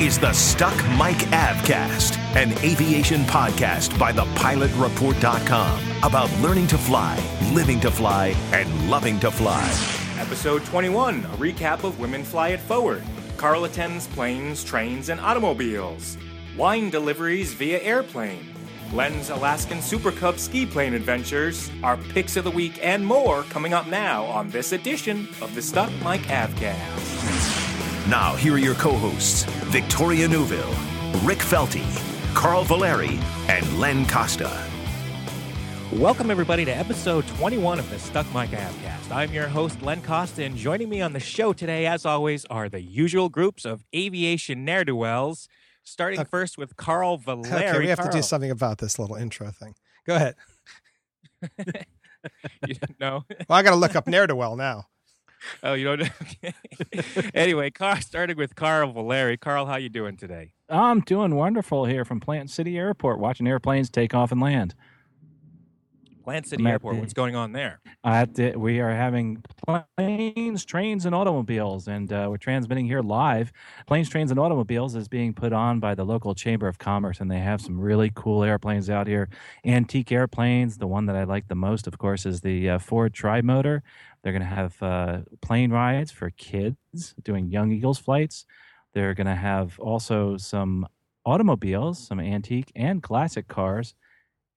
Is the Stuck Mic Avcast, an aviation podcast by thepilotreport.com about learning to fly, living to fly, and loving to fly. Episode 21, a recap of Women Fly It Forward. Carl attends planes, trains, and automobiles. Wine deliveries via airplane. Len's Alaskan Super Cub ski plane adventures. Our picks of the week and more coming up now on this edition of the Stuck Mic Avcast. Now, here are your co hosts Victoria Neuville, Rick Felty, Carl Valeri, and Len Costa. Welcome, everybody, to episode 21 of the Stuck Mic Avcast. I'm your host, Len Costa, and joining me on the show today, as always, are the usual groups of aviation ne'er do wells. Starting Okay. first with Carl Valeri. Okay, we have to do something about this little intro thing. Go ahead. You don't know? Well, I got to look up ne'er do well now. Oh, you don't. Okay. anyway, Carl, starting with Carl Valeri. Carl, how you doing today? I'm doing wonderful here from Plant City Airport, watching airplanes take off and land. Plant City I'm Airport. the- What's going on there? The, we are having planes, trains, and automobiles, and uh, we're transmitting here live. Planes, Trains, and Automobiles is being put on by the local Chamber of Commerce, and they have some really cool airplanes out here. Antique airplanes. The one that I like the most, of course, is the uh, Ford Tri-Motor. They're going to have uh, plane rides for kids doing Young Eagles flights. They're going to have also some automobiles, some antique and classic cars,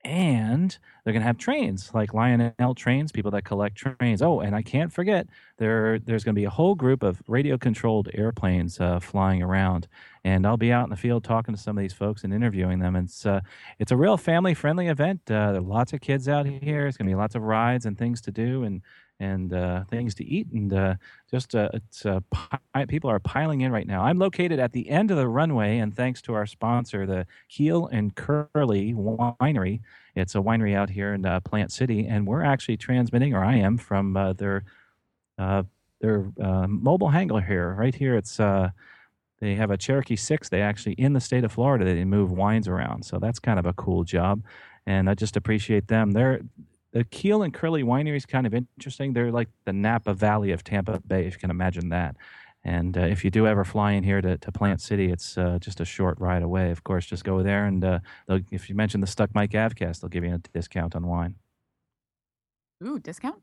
and they're going to have trains like Lionel trains, people that collect trains. Oh, and I can't forget there there's going to be a whole group of radio controlled airplanes uh, flying around, and I'll be out in the field talking to some of these folks and interviewing them. It's uh, it's a real family friendly event. Uh, there are lots of kids out here. It's going to be lots of rides and things to do and and uh, things to eat and uh, just uh, it's uh, pi- people are piling in right now. I'm located at the end of the runway, and thanks to our sponsor, the Keel and Curley Winery. It's a winery out here in uh, Plant City, and we're actually transmitting, or I am, from uh, their their mobile hangar here. Right here, it's they have a Cherokee Six. They actually in the state of Florida they move wines around, so that's kind of a cool job, and I just appreciate them. They're the Keel and Curley Winery is kind of interesting. They're like the Napa Valley of Tampa Bay, if you can imagine that. And uh, if you do ever fly in here to, to Plant City, it's uh, just a short ride away. Of course, just go there and uh, if you mention the Stuck Mic Avcast, they'll give you a discount on wine. Ooh, discount?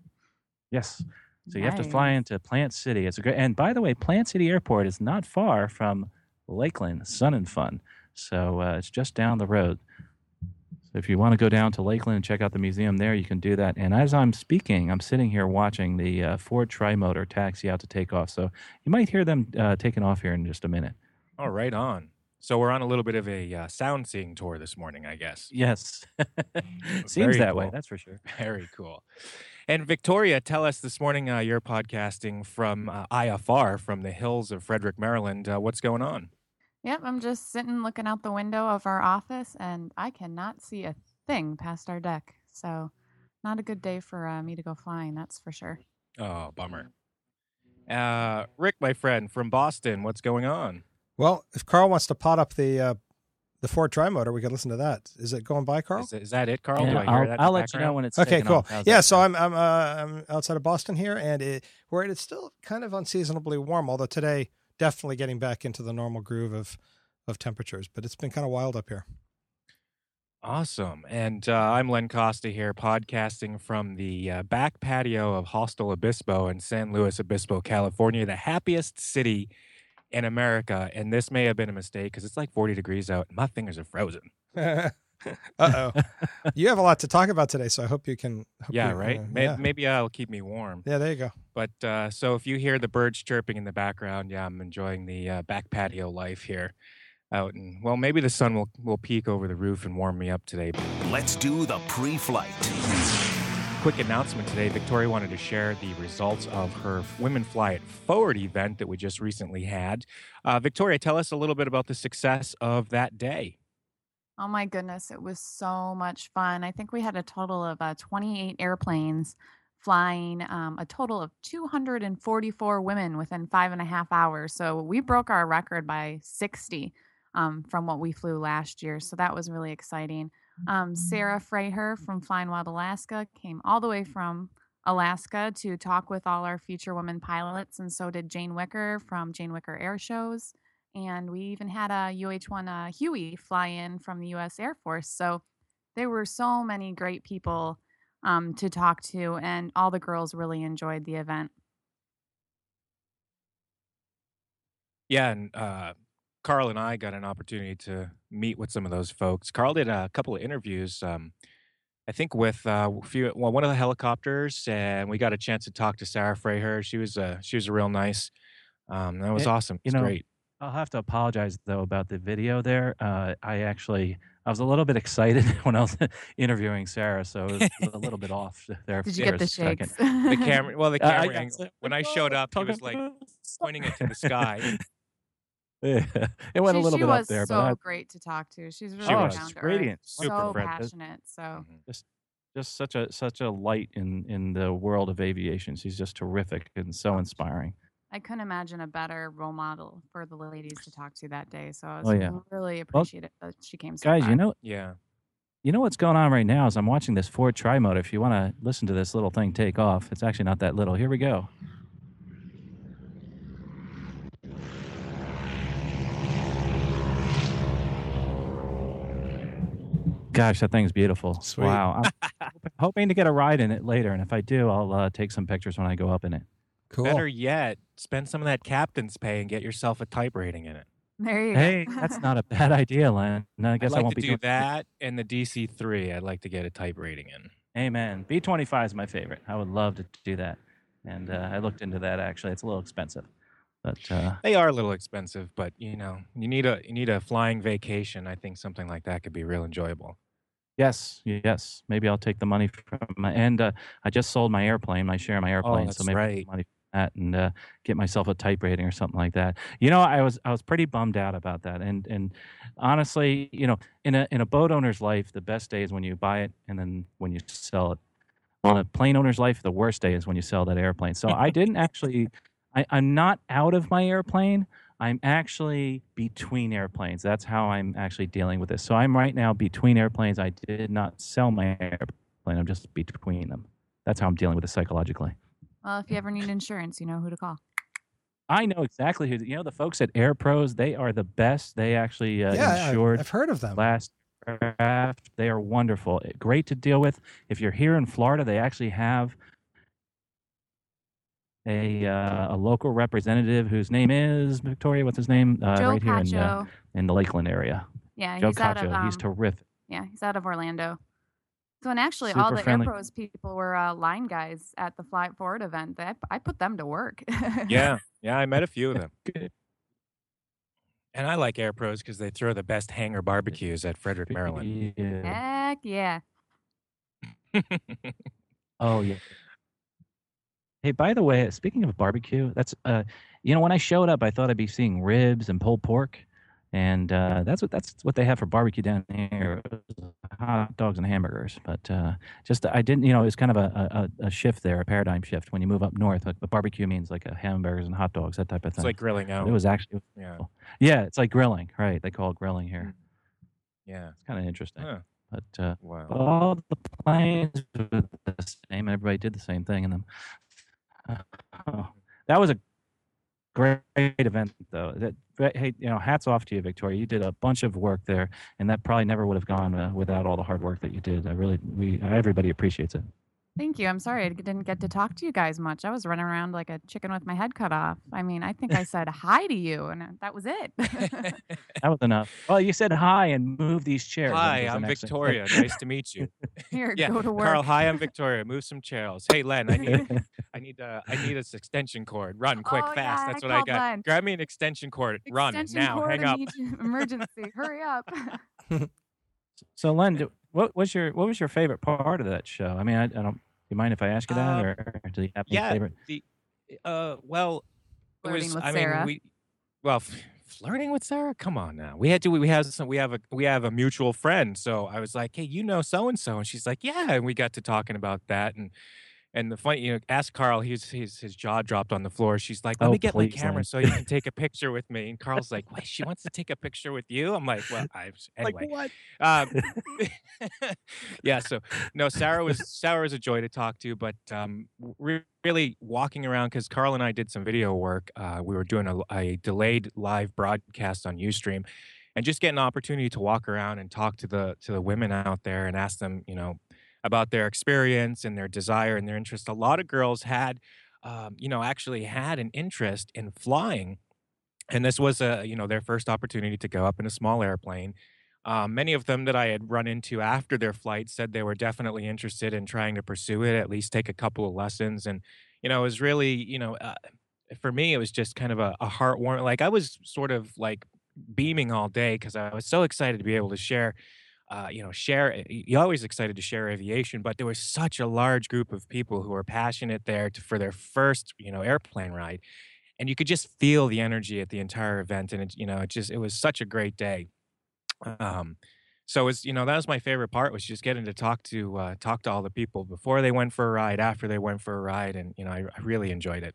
Yes. So you have to fly into Plant City. It's a great. And by the way, Plant City Airport is not far from Lakeland Sun and Fun. So uh, it's just down the road. So if you want to go down to Lakeland and check out the museum there, you can do that. And as I'm speaking, I'm sitting here watching the uh, Ford Tri-Motor taxi out to take off. So you might hear them uh, taking off here in just a minute. Oh, right on. So we're on a little bit of a uh, sound seeing tour this morning, I guess. Yes, seems Very that way. That's for sure. Very cool. And Victoria, tell us this morning uh, you're podcasting from uh, IFR from the hills of Frederick, Maryland. Uh, what's going on? Yep, I'm just sitting looking out the window of our office and I cannot see a thing past our deck. So, not a good day for uh, me to go flying, that's for sure. Oh, bummer. Uh, Rick, my friend from Boston, what's going on? Well, if Carl wants to pot up the uh, the Ford Tri-Motor, we could listen to that. Is it going by, Carl? Is, is that it, Carl? Do Yeah, I I'll, that I'll the let you know when it's Okay, cool. Yeah, so? I'm I'm uh, I'm outside of Boston here, and it, where it's still kind of unseasonably warm. Although today, definitely getting back into the normal groove of of temperatures, but it's been kind of wild up here. Awesome. And uh, I'm Len Costa here, podcasting from the uh, back patio of Hostel Obispo in San Luis Obispo, California, the happiest city in America. And this may have been a mistake because it's like 40 degrees out and my fingers are frozen. uh oh, you have a lot to talk about today, so I hope you can. hope Yeah, you- right? uh, May- yeah. Maybe I'll keep me warm. yeah, there you go. But uh, so if you hear the birds chirping in the background, yeah, I'm enjoying the uh, back patio life here out. And well, maybe the sun will, will peek over the roof and warm me up today. Let's do the pre flight. quick announcement today. Victoria wanted to share the results of her Women Fly It Forward event that we just recently had. Uh, Victoria, tell us a little bit about the success of that day. Oh my goodness, it was so much fun. I think we had a total of uh, 28 airplanes flying, um, a total of 244 women within five and a half hours. So we broke our record by 60 um, from what we flew last year. So that was really exciting. Um, Sarah Freiher from Flying Wild Alaska came all the way from Alaska to talk with all our future women pilots, and so did Jane Wicker from Jane Wicker Air Shows. And we even had a UH 1 uh, Huey fly in from the US Air Force. So there were so many great people um, to talk to, and all the girls really enjoyed the event. Yeah, and uh, Carl and I got an opportunity to meet with some of those folks. Carl did a couple of interviews, um, I think, with uh, a few, well, one of the helicopters, and we got a chance to talk to Sarah Freiher. She was uh, she was a real nice. Um, that was It- awesome. you It's know, great. I'll have to apologize though about the video there. Uh, I actually I was a little bit excited when I was interviewing Sarah, so it was a little bit off there. Did you get the shakes? The camera, well, the Uh, I camera got angle. so- When I showed up, he Talking was like pointing it to the sky. Yeah, it went she, a little she bit was up there, so but I, great to talk to. She's really She down was. to She's earth, radiant, so super friendly. passionate. So Mhm. just such a such a light in in the world of aviation. She's just terrific and so inspiring. I couldn't imagine a better role model for the ladies to talk to that day. So I was Oh, yeah. really appreciative that she came. So Guys, far. you know Yeah. you know what's going on right now is I'm watching this Ford Tri-Motor. If you want to listen to this little thing take off, it's actually not that little. Here we go. Gosh, that thing's beautiful. Sweet. Wow. I'm hoping to get a ride in it later, and if I do, I'll uh, take some pictures when I go up in it. Cool. Better yet, spend some of that captain's pay and get yourself a type rating in it. there you Hey, go. that's not a bad idea, Len. No, I guess I'd I won't to be do doing that and the DC3. I'd like to get a type rating in. Amen. B25 is my favorite. I would love to do that. And uh, I looked into that actually. It's a little expensive. But uh, They are a little expensive, but you know, you need a you need a flying vacation. I think something like that could be real enjoyable. yes, yes. Maybe I'll take the money from my, and uh, I just sold my airplane. I share of my airplane, so that's maybe I'll take right. money from that and uh, get myself a type rating or something like that. You know, I was I was pretty bummed out about that. And and honestly, you know, in a in a boat owner's life, the best day is when you buy it and then when you sell it. On a plane owner's life, the worst day is when you sell that airplane. So I didn't actually. I, I'm not out of my airplane. I'm actually between airplanes. That's how I'm actually dealing with this. So I'm right now between airplanes. I did not sell my airplane. I'm just between them. That's how I'm dealing with it psychologically. Well, if you ever need insurance, you know who to call. I know exactly who. You know the folks at Air Pros. They are the best. They actually uh, yeah, I- insured I've heard of them. last draft. They are wonderful. Eh, Great to deal with. If you're here in Florida, they actually have a uh, a local representative whose name is Victoria. What's his name? Uh, Joe right here in, uh, in the Lakeland area. yeah, Joe he's out of Cacho. He's um, terrific. yeah, he's out of Orlando. So, and actually, all the friendly. Air Pros people were uh, line guys at the Fly It Forward event. They, I put them to work. Yeah, yeah, I met a few of them, and I like Air Pros because they throw the best hangar barbecues at Frederick, Maryland. Yeah. Heck yeah. Oh yeah. Hey, by the way, speaking of barbecue, that's uh, you know, when I showed up, I thought I'd be seeing ribs and pulled pork, and uh, that's what that's what they have for barbecue down here, hot dogs and hamburgers. But uh, just I didn't, you know, it's kind of a, a, a shift there, a paradigm shift when you move up north. Like, but barbecue means like hamburgers and hot dogs, that type of thing It's like grilling out. it was actually, yeah, yeah, it's like grilling, right? They call it grilling here. yeah. It's kind of interesting, Huh. but. Uh, Wow. all the planes were the same. Everybody did the same thing in them. Oh, that was a great event, though. That, hey, you know, hats off to you, Victoria. You did a bunch of work there, and that probably never would have gone uh, without all the hard work that you did. I really, we, everybody appreciates it. Thank you. I'm sorry I didn't get to talk to you guys much. I was running around like a chicken with my head cut off. I mean, I think I said hi to you, and uh, that was it. That was enough. Well, you said hi and move these chairs. Hi, That was the I'm. Victoria. nice to meet you. Here, Yeah, go to work. Carl. Hi, I'm Victoria. Move some chairs. Hey, Len. I need, I need, uh, I need this extension cord. Run quick, Oh, fast. yeah, That's I what I got. Len. Grab me an extension cord. Run Extension now. Hang up. Emergency. Hurry up. So, Len, do- what was your what was your favorite part of that show? I mean, I, I don't Do You mind if I ask you that, Um, or do you have any yeah. favorite? The, uh, well, it Flirting was. with I Sarah. mean, we. Well, f- flirting with Sarah. Come on now. We had to. We have some. We have a. We have a mutual friend. So I was like, hey, you know so and so, and she's like, yeah, and we got to talking about that and. And the funny, you know, ask Carl. He's his his jaw dropped on the floor. She's like, "Let Oh, me get my camera so you can take a picture with me." And Carl's like, "Wait, she wants to take a picture with you?" I'm like, "Well, I anyway." Like what? Um, yeah. So no, Sarah was Sarah was a joy to talk to, but um, re- really walking around because Carl and I did some video work. Uh, we were doing a, a delayed live broadcast on UStream, and just getting an opportunity to walk around and talk to the to the women out there and ask them, you know, about their experience and their desire and their interest. A lot of girls had, um, you know, actually had an interest in flying and this was a you know their first opportunity to go up in a small airplane um, many of them that i had run into after their flight said they were definitely interested in trying to pursue it at least take a couple of lessons and you know it was really you know uh, for me it was just kind of a, a heartwarming like i was sort of like beaming all day because i was so excited to be able to share uh, you know, share. You're always excited to share aviation, but there was such a large group of people who were passionate there to, for their first, you know, airplane ride, and you could just feel the energy at the entire event and it you know it just it was such a great day um so it's you know that was my favorite part was just getting to talk to uh, talk to all the people before they went for a ride after they went for a ride and you know i, I really enjoyed it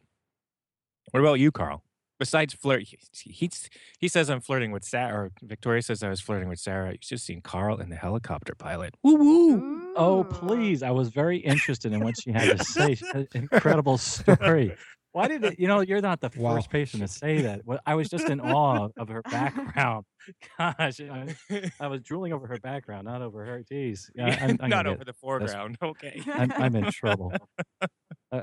what about you carl besides flirt he, he's he says i'm flirting with sarah or victoria says i was flirting with sarah you should have seen carl and the helicopter pilot woo woo Oh, please! I was very interested in what she had to say. She had incredible story. Why did it? You know, you're not the first Wow. person to say that. I was just in awe of her background. Gosh, I, I was drooling over her background, not over her. Jeez, yeah, I'm, I'm gonna not get- over the foreground okay I'm, I'm in trouble. Uh,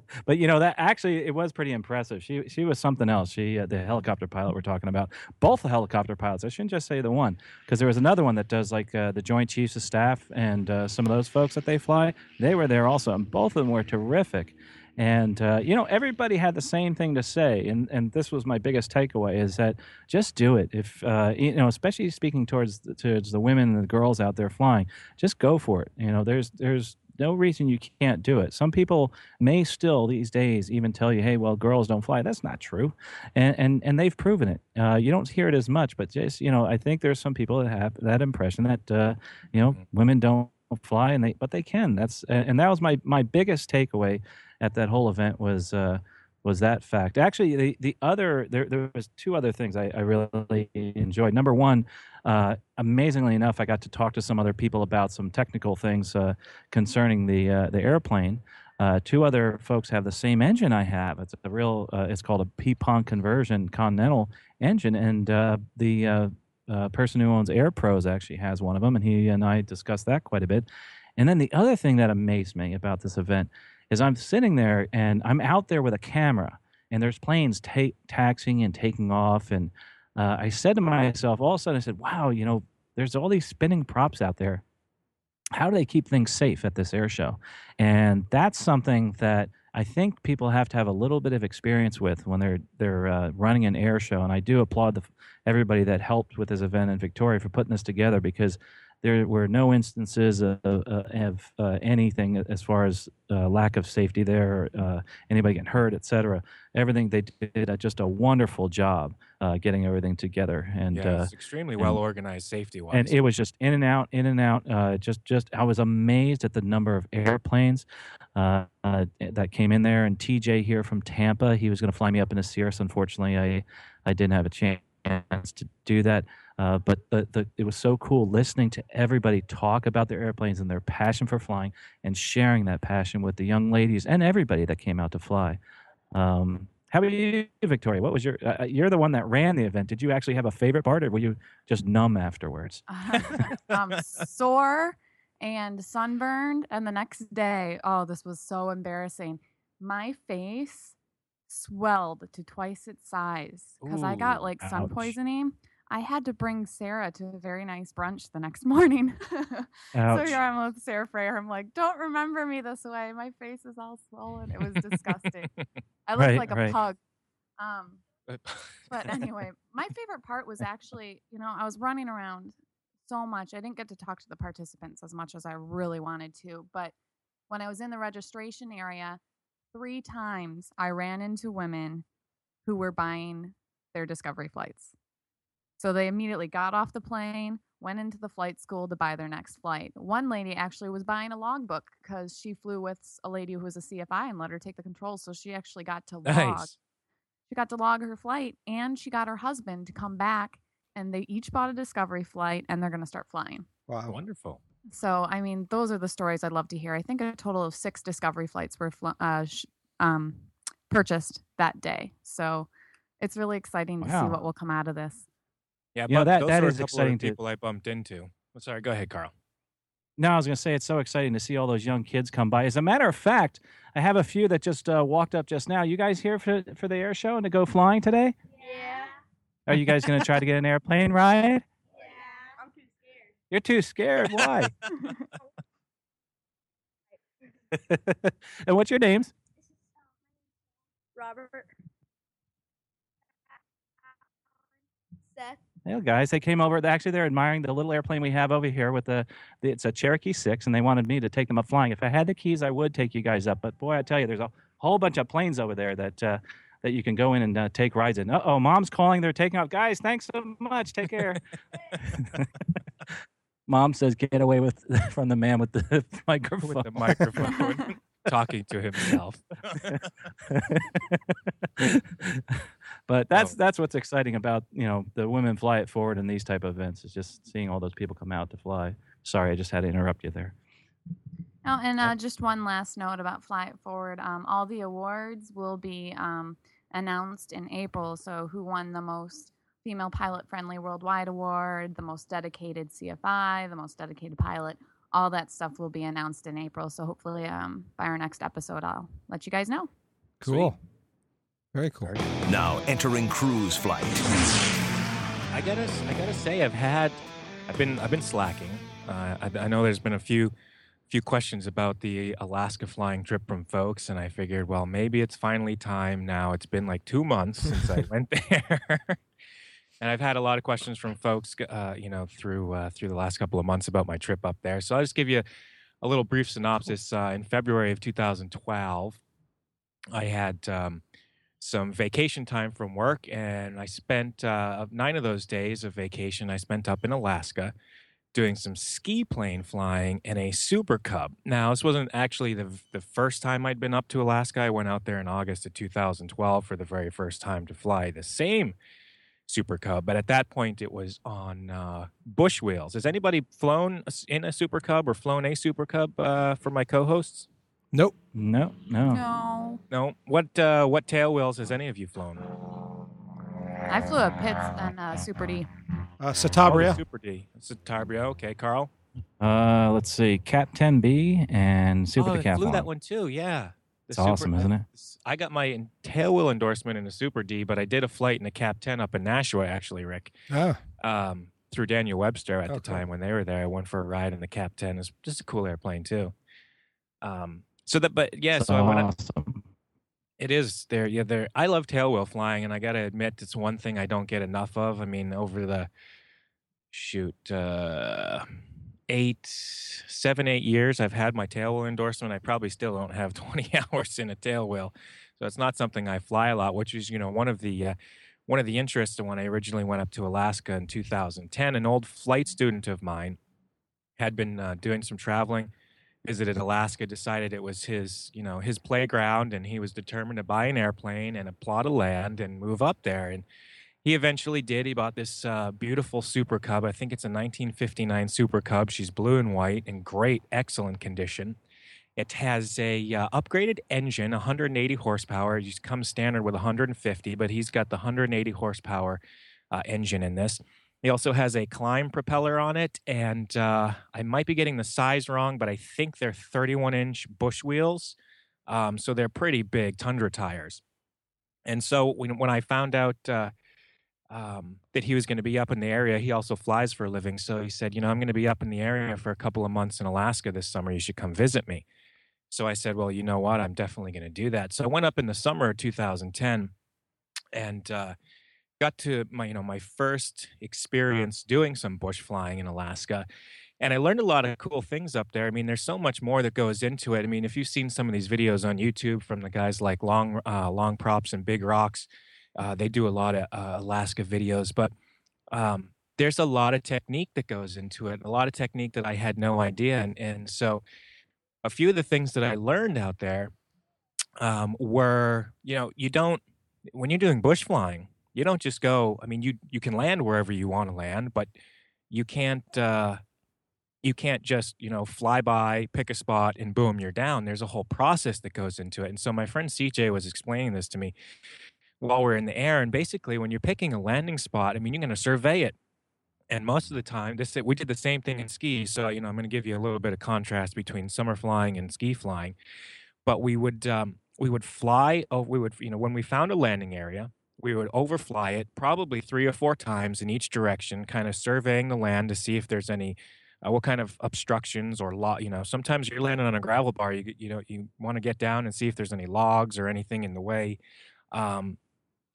but you know that actually it was pretty impressive. She she was something else. She uh, the helicopter pilot we're talking about. Both the helicopter pilots. I shouldn't just say the one because there was another one that does like uh, the Joint Chiefs of Staff and uh, some of those folks that they fly. They were there also, and both of them were terrific. And uh, you know everybody had the same thing to say, and and this was my biggest takeaway is that just do it. If uh, you know, especially speaking towards the, towards the women and the girls out there flying, just go for it. You know, there's there's no reason you can't do it. Some people may still these days even tell you, "Hey, well, girls don't fly." That's not true, and and and they've proven it. Uh, you don't hear it as much, but just you know, I think there's some people that have that impression that uh, you know women don't fly, and they but they can. That's and that was my my biggest takeaway at that whole event was. Uh, was that fact actually the, the other there, there was two other things I, I really enjoyed number one uh, amazingly enough i got to talk to some other people about some technical things uh, concerning the uh, the airplane uh, two other folks have the same engine i have it's a real uh, it's called a P-Ponk conversion continental engine and uh, the person who owns air pros actually has one of them and he and i discussed that quite a bit and then the other thing that amazed me about this event is I'm sitting there and I'm out there with a camera and there's planes ta- taxiing and taking off. And uh, I said to myself, all of a sudden, I said, wow, you know, there's all these spinning props out there. How do they keep things safe at this air show? And that's something that I think people have to have a little bit of experience with when they're they're uh, running an air show. And I do applaud the, everybody that helped with this event in Victoria for putting this together because there were no instances of, of, of uh, anything as far as uh, lack of safety there, uh, anybody getting hurt, et cetera. Everything they did uh, just a wonderful job uh, getting everything together, and yeah, uh, extremely and- well organized safety wise and it was just in and out, in and out. Uh, just, just I was amazed at the number of airplanes uh, uh, that came in there. And TJ here from Tampa, he was going to fly me up into Cirrus. Unfortunately, I, I didn't have a chance to do that. Uh, but the, the, it was so cool listening to everybody talk about their airplanes and their passion for flying, and sharing that passion with the young ladies and everybody that came out to fly. Um, how about you, Victoria? What was your? Uh, you're the one that ran the event. Did you actually have a favorite part, or were you just numb afterwards? um, sore and sunburned. And the next day, oh, this was so embarrassing. My face swelled to twice its size because I got like sun ouch. poisoning. I had to bring Sarah to a very nice brunch the next morning. so here I'm with Sarah Freyer. I'm like, don't remember me this way. My face is all swollen. It was disgusting. I looked Right, like a right. pug. Um, but anyway, my favorite part was actually, you know, I was running around so much. I didn't get to talk to the participants as much as I really wanted to. But when I was in the registration area, three times I ran into women who were buying their Discovery flights. So they immediately got off the plane, went into the flight school to buy their next flight. One lady actually was buying a logbook because she flew with a lady who was a CFI and let her take the controls. So she actually got to log. Nice. She got to log her flight and she got her husband to come back and they each bought a Discovery flight and they're going to start flying. Wow. Wonderful. So, I mean, those are the stories I'd love to hear. I think a total of six Discovery flights were fl- uh, sh- um, purchased that day. So it's really exciting to see what will come out of this. Yeah, You know, but that- those that are is a couple exciting of to- people I bumped into. Oh, sorry, go ahead, Carl. No, I was going to say it's so exciting to see all those young kids come by. As a matter of fact, I have a few that just uh, walked up just now. You guys here for for the air show and to go flying today? Yeah. Are you guys going to try to get an airplane ride? Yeah. I'm too scared. You're too scared. Why? and what's your names? Robert. Yeah, guys, they came over. Actually, they're admiring the little airplane we have over here with the, the. It's a Cherokee Six, and they wanted me to take them up flying. If I had the keys, I would take you guys up. But boy, I tell you, there's a whole bunch of planes over there that uh, that you can go in and uh, take rides in. Uh oh, mom's calling. They're taking off. Guys, thanks so much. Take care. Mom says, "Get away with from the man with the microphone." With the microphone, talking to himself. But that's Oh. that's what's exciting about you know the women fly it forward and these type of events is just seeing all those people come out to fly. Sorry, I just had to interrupt you there. Oh, and uh, just one last note about Fly It Forward. Um, all the awards will be um, announced in April. So, who won the most female pilot friendly worldwide award, the most dedicated CFI, the most dedicated pilot, all that stuff will be announced in April. So, hopefully, um, by our next episode, I'll let you guys know. Cool. Very cool. Now entering cruise flight. I gotta, I gotta say, I've had, I've been, I've been slacking. Uh, I, I know there's been a few, few questions about the Alaska flying trip from folks, and I figured, well, maybe it's finally time now. It's been like two months since I went there, and I've had a lot of questions from folks, uh, you know, through uh, through the last couple of months about my trip up there. So I'll just give you a little brief synopsis. Uh, in February of 2012, I had. Um, some vacation time from work, and I spent uh, nine of those days of vacation I spent up in Alaska doing some ski plane flying in a Super Cub. Now, this wasn't actually the the first time I'd been up to Alaska. I went out there in August of 2012 for the very first time to fly the same Super Cub, but at that point it was on uh, bush wheels. Has anybody flown in a Super Cub or flown a Super Cub uh, for my co-hosts? Nope. No, no. No. No. What uh, what tail wheels has any of you flown? I flew a Pitts and uh, Super D. Uh, Oh, Citabria. Super D. Citabria. Okay, Carl. Uh, let's see, Cap 10B and Super oh, I Decathlon. flew that one too. Yeah. The It's awesome, isn't it? I got my en- tail wheel endorsement in a Super D, but I did a flight in a Cap 10 up in Nashua, actually, Rick, Ah, um, through Daniel Webster at Oh, the time when they were there. I went for a ride in the Cap 10. It's just a cool airplane too. Um, so that, but yeah, so I went up, awesome. it is there. Yeah, there. I love tailwheel flying, and I got to admit, it's one thing I don't get enough of. I mean, over the shoot, uh, eight, seven, eight years, I've had my tailwheel endorsement. I probably still don't have 20 hours in a tailwheel, so it's not something I fly a lot. Which is, you know, one of the uh, one of the interests when I originally went up to Alaska in 2010. An old flight student of mine had been uh, doing some traveling visited Alaska, decided it was his, you know, his playground, and he was determined to buy an airplane and a plot of land and move up there. And he eventually did. He bought this uh, beautiful Super Cub. I think it's a 1959 Super Cub. She's blue and white in great, excellent condition. It has a uh, upgraded engine, 180 horsepower. It comes standard with 150, but he's got the 180 horsepower uh, engine in this. He also has a climb propeller on it, and uh, I might be getting the size wrong, but I think they're 31 inch bush wheels. Um, so they're pretty big Tundra tires. And so when, when I found out uh, um, that he was going to be up in the area, he also flies for a living. So he said, You know, I'm going to be up in the area for a couple of months in Alaska this summer. You should come visit me. So I said, Well, you know what? I'm definitely going to do that. So I went up in the summer of 2010 and uh, got to my you know my first experience doing some bush flying in Alaska, and I learned a lot of cool things up there. I mean, there's so much more that goes into it. I mean, if you've seen some of these videos on YouTube from the guys like Long uh, Long Props and Big Rocks, uh, they do a lot of uh, Alaska videos, but um, there's a lot of technique that goes into it, a lot of technique that I had no idea. And, and so, a few of the things that I learned out there um, were, you know, you don't when you're doing bush flying, you don't just go. I mean, you you can land wherever you want to land, but you can't. Uh, you can't just you know fly by pick a spot and boom you're down there's a whole process that goes into it and so my friend cj was explaining this to me while we're in the air and basically when you're picking a landing spot i mean you're going to survey it and most of the time this we did the same thing in ski so you know i'm going to give you a little bit of contrast between summer flying and ski flying but we would um, we would fly oh we would you know when we found a landing area we would overfly it probably three or four times in each direction kind of surveying the land to see if there's any uh, what kind of obstructions or log you know sometimes you're landing on a gravel bar you you know you want to get down and see if there's any logs or anything in the way. Um,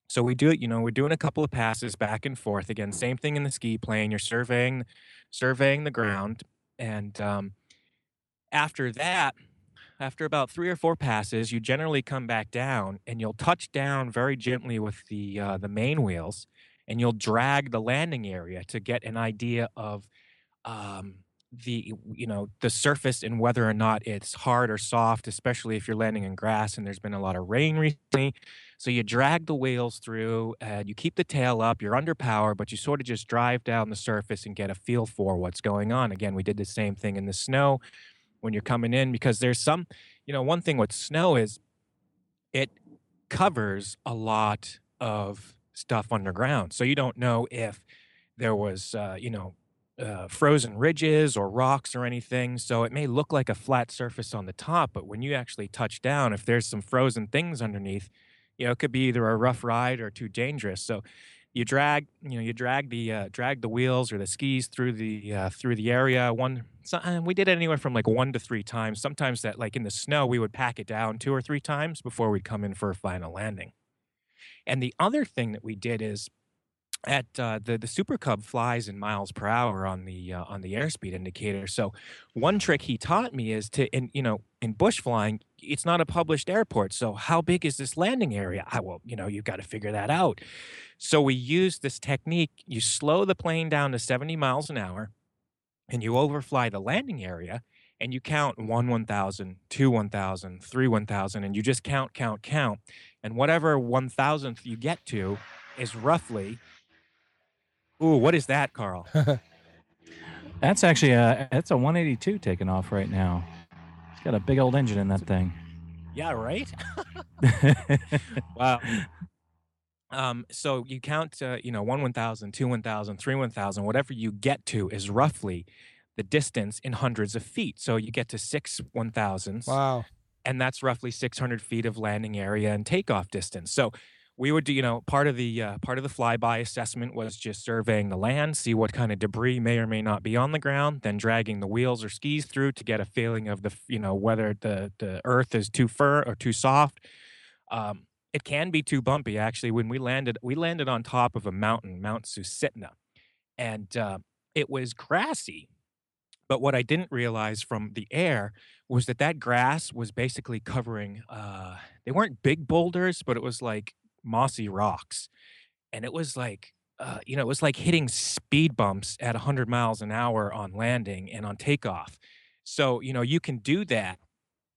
so we do it you know we're doing a couple of passes back and forth. Again same thing in the ski plane you're surveying surveying the ground and um, after that after about three or four passes you generally come back down and you'll touch down very gently with the uh, the main wheels and you'll drag the landing area to get an idea of um, the you know the surface and whether or not it's hard or soft especially if you're landing in grass and there's been a lot of rain recently. So you drag the wheels through and you keep the tail up you're under power but you sort of just drive down the surface and get a feel for what's going on. Again we did the same thing in the snow when you're coming in because there's some you know one thing with snow is it covers a lot of stuff underground so you don't know if there was uh, you know uh, frozen ridges or rocks or anything. So it may look like a flat surface on the top, but when you actually touch down, if there's some frozen things underneath, you know, it could be either a rough ride or too dangerous. So you drag, you know, you drag the uh, drag the wheels or the skis through the uh, through the area. One, so, we did it anywhere from like one to three times. Sometimes that, like in the snow, we would pack it down two or three times before we'd come in for a final landing. And the other thing that we did is at uh, the the Super Cub flies in miles per hour on the uh, on the airspeed indicator. So one trick he taught me is to in you know in bush flying it's not a published airport. So how big is this landing area? I well you know you've got to figure that out. So we use this technique. You slow the plane down to 70 miles an hour, and you overfly the landing area. And you count one 1,000, two 1,000, three 1,000, and you just count, count, count. And whatever 1,000th you get to is roughly Ooh, what is that, Carl? That's actually a that's a 182 taking off right now. It's got a big old engine in that thing. Yeah, right. wow. Um, so you count, uh, you know, one one thousand, two one thousand, three one thousand, whatever you get to is roughly the distance in hundreds of feet. So you get to six one thousands. Wow. And that's roughly 600 feet of landing area and takeoff distance. So we would do you know part of the uh, part of the flyby assessment was just surveying the land see what kind of debris may or may not be on the ground then dragging the wheels or skis through to get a feeling of the you know whether the the earth is too firm or too soft. Um, it can be too bumpy actually when we landed we landed on top of a mountain mount susitna and uh, it was grassy. But what i didn't realize from the air was that that grass was basically covering uh, they weren't big boulders but it was like mossy rocks. And it was like, uh, you know, it was like hitting speed bumps at 100 miles an hour on landing and on takeoff. So, you know, you can do that.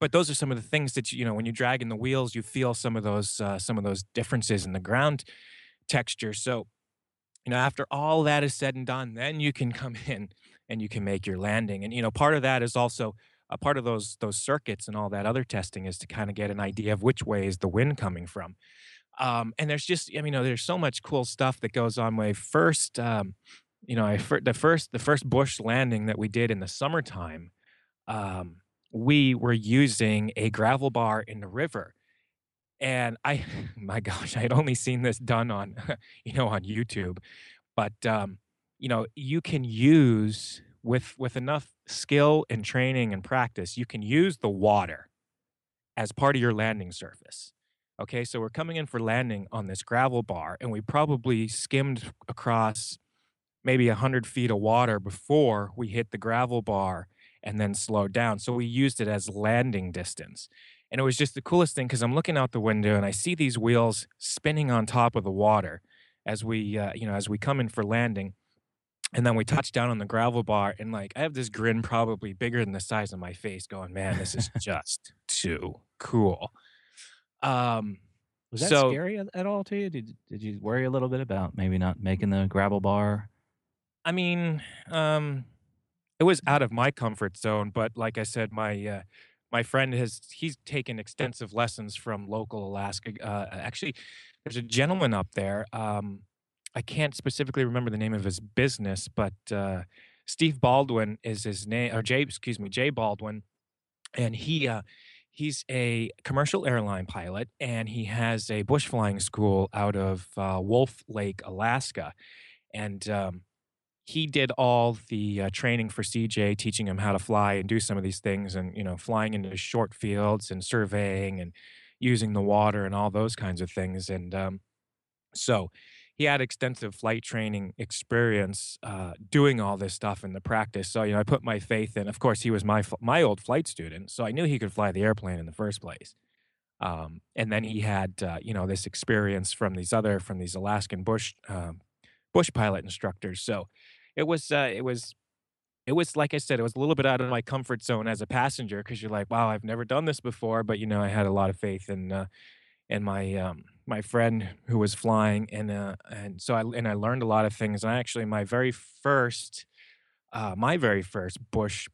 But those are some of the things that you know when you're dragging the wheels, you feel some of those uh, some of those differences in the ground texture. So, you know, after all that is said and done, then you can come in and you can make your landing. And you know, part of that is also a part of those those circuits and all that other testing is to kind of get an idea of which way is the wind coming from. Um, and there's just, I mean, there's so much cool stuff that goes on. My first, um, you know, I the first the first bush landing that we did in the summertime, um, we were using a gravel bar in the river, and I, my gosh, I had only seen this done on, you know, on YouTube, but um, you know, you can use with with enough skill and training and practice, you can use the water as part of your landing surface. Okay, so we're coming in for landing on this gravel bar, and we probably skimmed across maybe 100 feet of water before we hit the gravel bar and then slowed down. So we used it as landing distance. And it was just the coolest thing because I'm looking out the window and I see these wheels spinning on top of the water as we, uh, you know, as we come in for landing. And then we touch down on the gravel bar, and like I have this grin probably bigger than the size of my face, going, "Man, this is just too cool." Um, Was that so scary at, all to you? Did did you worry a little bit about maybe not making the gravel bar? I mean, um, it was out of my comfort zone, but like I said, my uh, my friend has he's taken extensive lessons from local Alaska. Uh, actually, there's a gentleman up there. Um, I can't specifically remember the name of his business, but uh, Steve Baldwin is his name, or Jay, excuse me, Jay Baldwin, and he uh, he's a commercial airline pilot, and he has a bush flying school out of uh, Wolf Lake, Alaska, and um, he did all the uh, training for CJ, teaching him how to fly and do some of these things, and you know, flying into short fields and surveying and using the water and all those kinds of things. And um, so he had extensive flight training experience uh, doing all this stuff in the practice. So you know, I put my faith in. Of course, he was my my old flight student, so I knew he could fly the airplane in the first place. Um, and then he had uh, you know this experience from these other from these Alaskan bush um, bush pilot instructors. So it was uh, it was it was like I said, it was a little bit out of my comfort zone as a passenger because you're like, wow, I've never done this before. But you know, I had a lot of faith in uh, in my um, my friend who was flying, and uh, and so I and I learned a lot of things. And I actually, my very first uh, my very first bush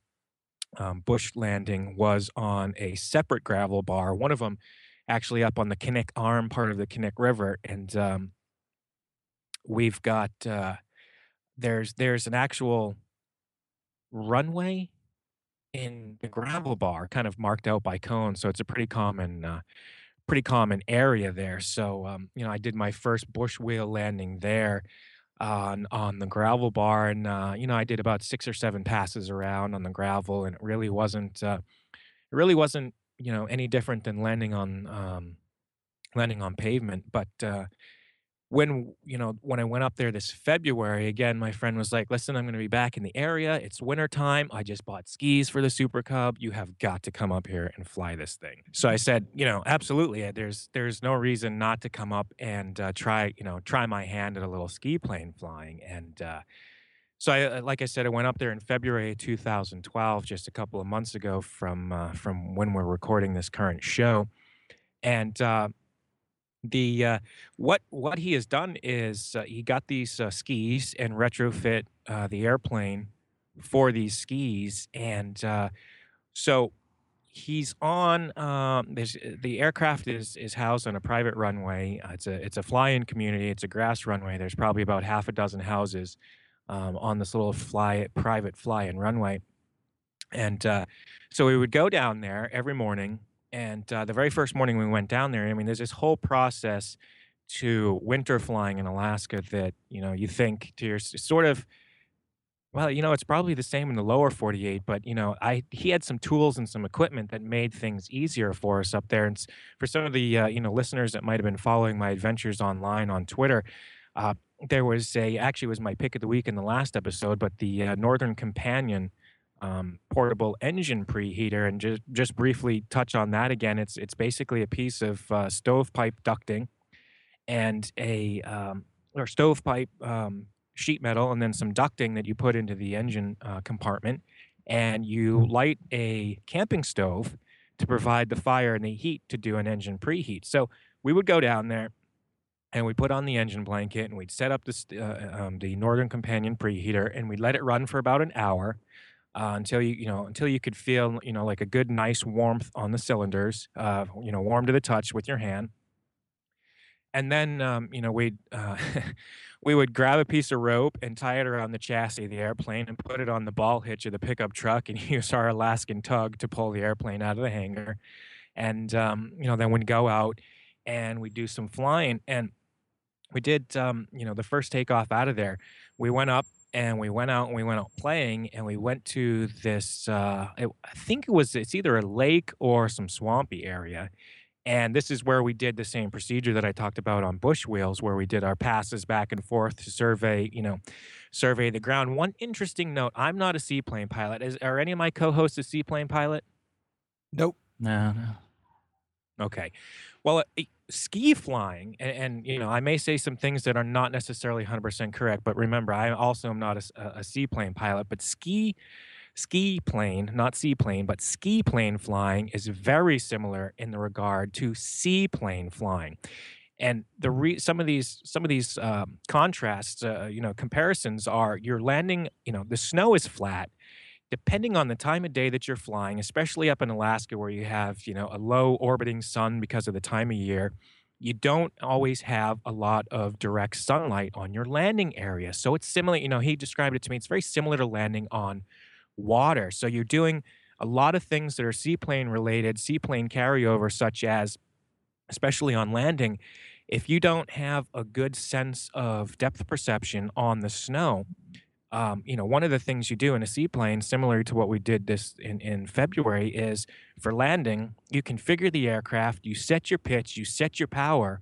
um, bush landing was on a separate gravel bar. One of them actually up on the Knik Arm part of the Knik River, and um, we've got uh, there's there's an actual runway in the gravel bar, kind of marked out by cones. So it's a pretty common uh, pretty common area there. So um, you know, I did my first bush wheel landing there on on the gravel bar, and uh, you know, I did about six or seven passes around on the gravel, and it really wasn't uh, it really wasn't you know any different than landing on um, landing on pavement, but uh, when you know when I went up there this February again, my friend was like, "Listen, I'm going to be back in the area. It's winter time. I just bought skis for the Super Cub. You have got to come up here and fly this thing." So I said, "You know, absolutely. uh, There's there's no reason not to come up and uh, try you know try my hand at a little ski plane flying." And uh, so I uh, like I said, I went up there in February 2012, just a couple of months ago from uh, from when we're recording this current show, and. Uh, the uh, what what he has done is uh, he got these uh, skis and retrofit uh, the airplane for these skis, and uh, so he's on. Um, the aircraft is is housed on a private runway. Uh, it's a it's a fly-in community. It's a grass runway. There's probably about half a dozen houses um, on this little fly private fly-in runway, and uh, so we would go down there every morning and uh, the very first morning we went down there, I mean, there's this whole process to winter flying in Alaska that, you know, you think to your sort of, well, you know, it's probably the same in the lower 48, but, you know, I he had some tools and some equipment that made things easier for us up there. And for some of the, uh, you know, listeners that might have been following my adventures online on Twitter, uh, there was a, actually was my pick of the week in the last episode, but the uh, Northern Companion um, portable engine preheater, and just just briefly touch on that again. It's it's basically a piece of uh, stovepipe ducting and a um, or stovepipe um, sheet metal, and then some ducting that you put into the engine uh, compartment, and you light a camping stove to provide the fire and the heat to do an engine preheat. So we would go down there and we put on the engine blanket and we'd set up uh, um, the Northern Companion preheater and we'd let it run for about an hour uh, until you you know until you could feel you know like a good nice warmth on the cylinders uh, you know warm to the touch with your hand. And then um, you know we'd uh, we would grab a piece of rope and tie it around the chassis of the airplane and put it on the ball hitch of the pickup truck and use our Alaskan tug to pull the airplane out of the hangar. And um, you know then we'd go out and we'd do some flying. And we did um, you know the first takeoff out of there. We went up and we went out and we went out playing and we went to this uh, it, i think it was it's either a lake or some swampy area And this is where we did the same procedure that I talked about on bush wheels, where we did our passes back and forth to survey, you know, survey the ground. One interesting note: I'm not a seaplane pilot. Is are any of my co-hosts a seaplane pilot? Nope. No, no. Okay. Well, uh, ski flying, and, and, you know, I may say some things that are not necessarily 100% correct, but remember, I also am not a, a seaplane pilot. But ski, ski plane, not seaplane, but ski plane flying is very similar in the regard to seaplane flying. And the re- some of these some of these um, contrasts, uh, you know, comparisons are you're landing, you know, the snow is flat depending on the time of day that you're flying, especially up in Alaska where you have, you know, a low orbiting sun because of the time of year, you don't always have a lot of direct sunlight on your landing area. So it's similar, you know, he described it to me. It's very similar to landing on water. So you're doing a lot of things that are seaplane related, seaplane carryover, such as, especially on landing, if you don't have a good sense of depth perception on the snow, um, you know, one of the things you do in a seaplane, similar to what we did this in, in February, is for landing, you configure the aircraft, you set your pitch, you set your power,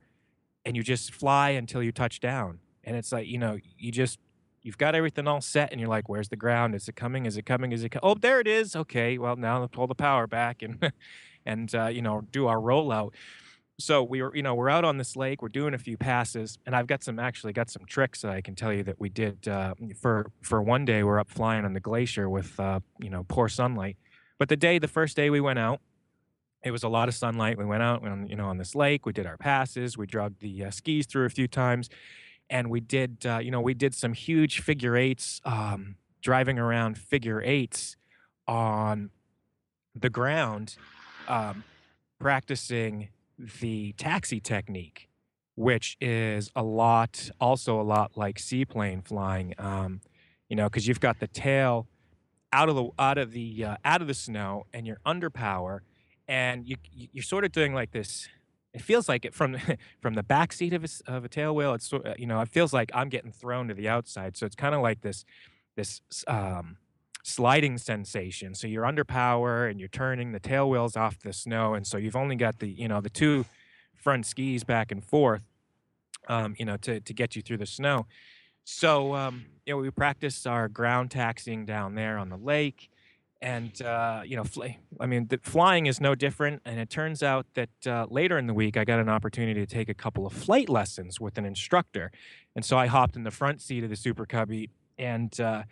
and you just fly until you touch down. And it's like, you know, you just, you've got everything all set, and you're like, where's the ground? Is it coming? Is it coming? Is it, co- oh, there it is. Okay, well, now pull the power back and, and, uh, you know, do our rollout so we were you know we're out on this lake we're doing a few passes and i've got some actually got some tricks that i can tell you that we did uh, for for one day we're up flying on the glacier with uh, you know poor sunlight. But the day the first day we went out it was a lot of sunlight. We went out on you know on this lake we did our passes we dragged the uh, skis through a few times and we did uh, you know we did some huge figure eights um, driving around figure eights on the ground um, practicing the taxi technique, which is a lot, also a lot like seaplane flying. Um, you know, because you've got the tail out of the out of the uh, out of the snow, and you're under power, and you you're sort of doing like this. It feels like it from from the back seat of a, of a tail wheel. It's you know, it feels like I'm getting thrown to the outside. So it's kind of like this this um, sliding sensation. So you're under power and you're turning the tail wheels off the snow, and so you've only got the you know the two front skis back and forth, um, you know, to to get you through the snow. So um, you know we practiced our ground taxiing down there on the lake, and uh, you know, fl- I mean, the flying is no different. And it turns out that uh, later in the week, I got an opportunity to take a couple of flight lessons with an instructor, and so I hopped in the front seat of the Super Cubby and uh,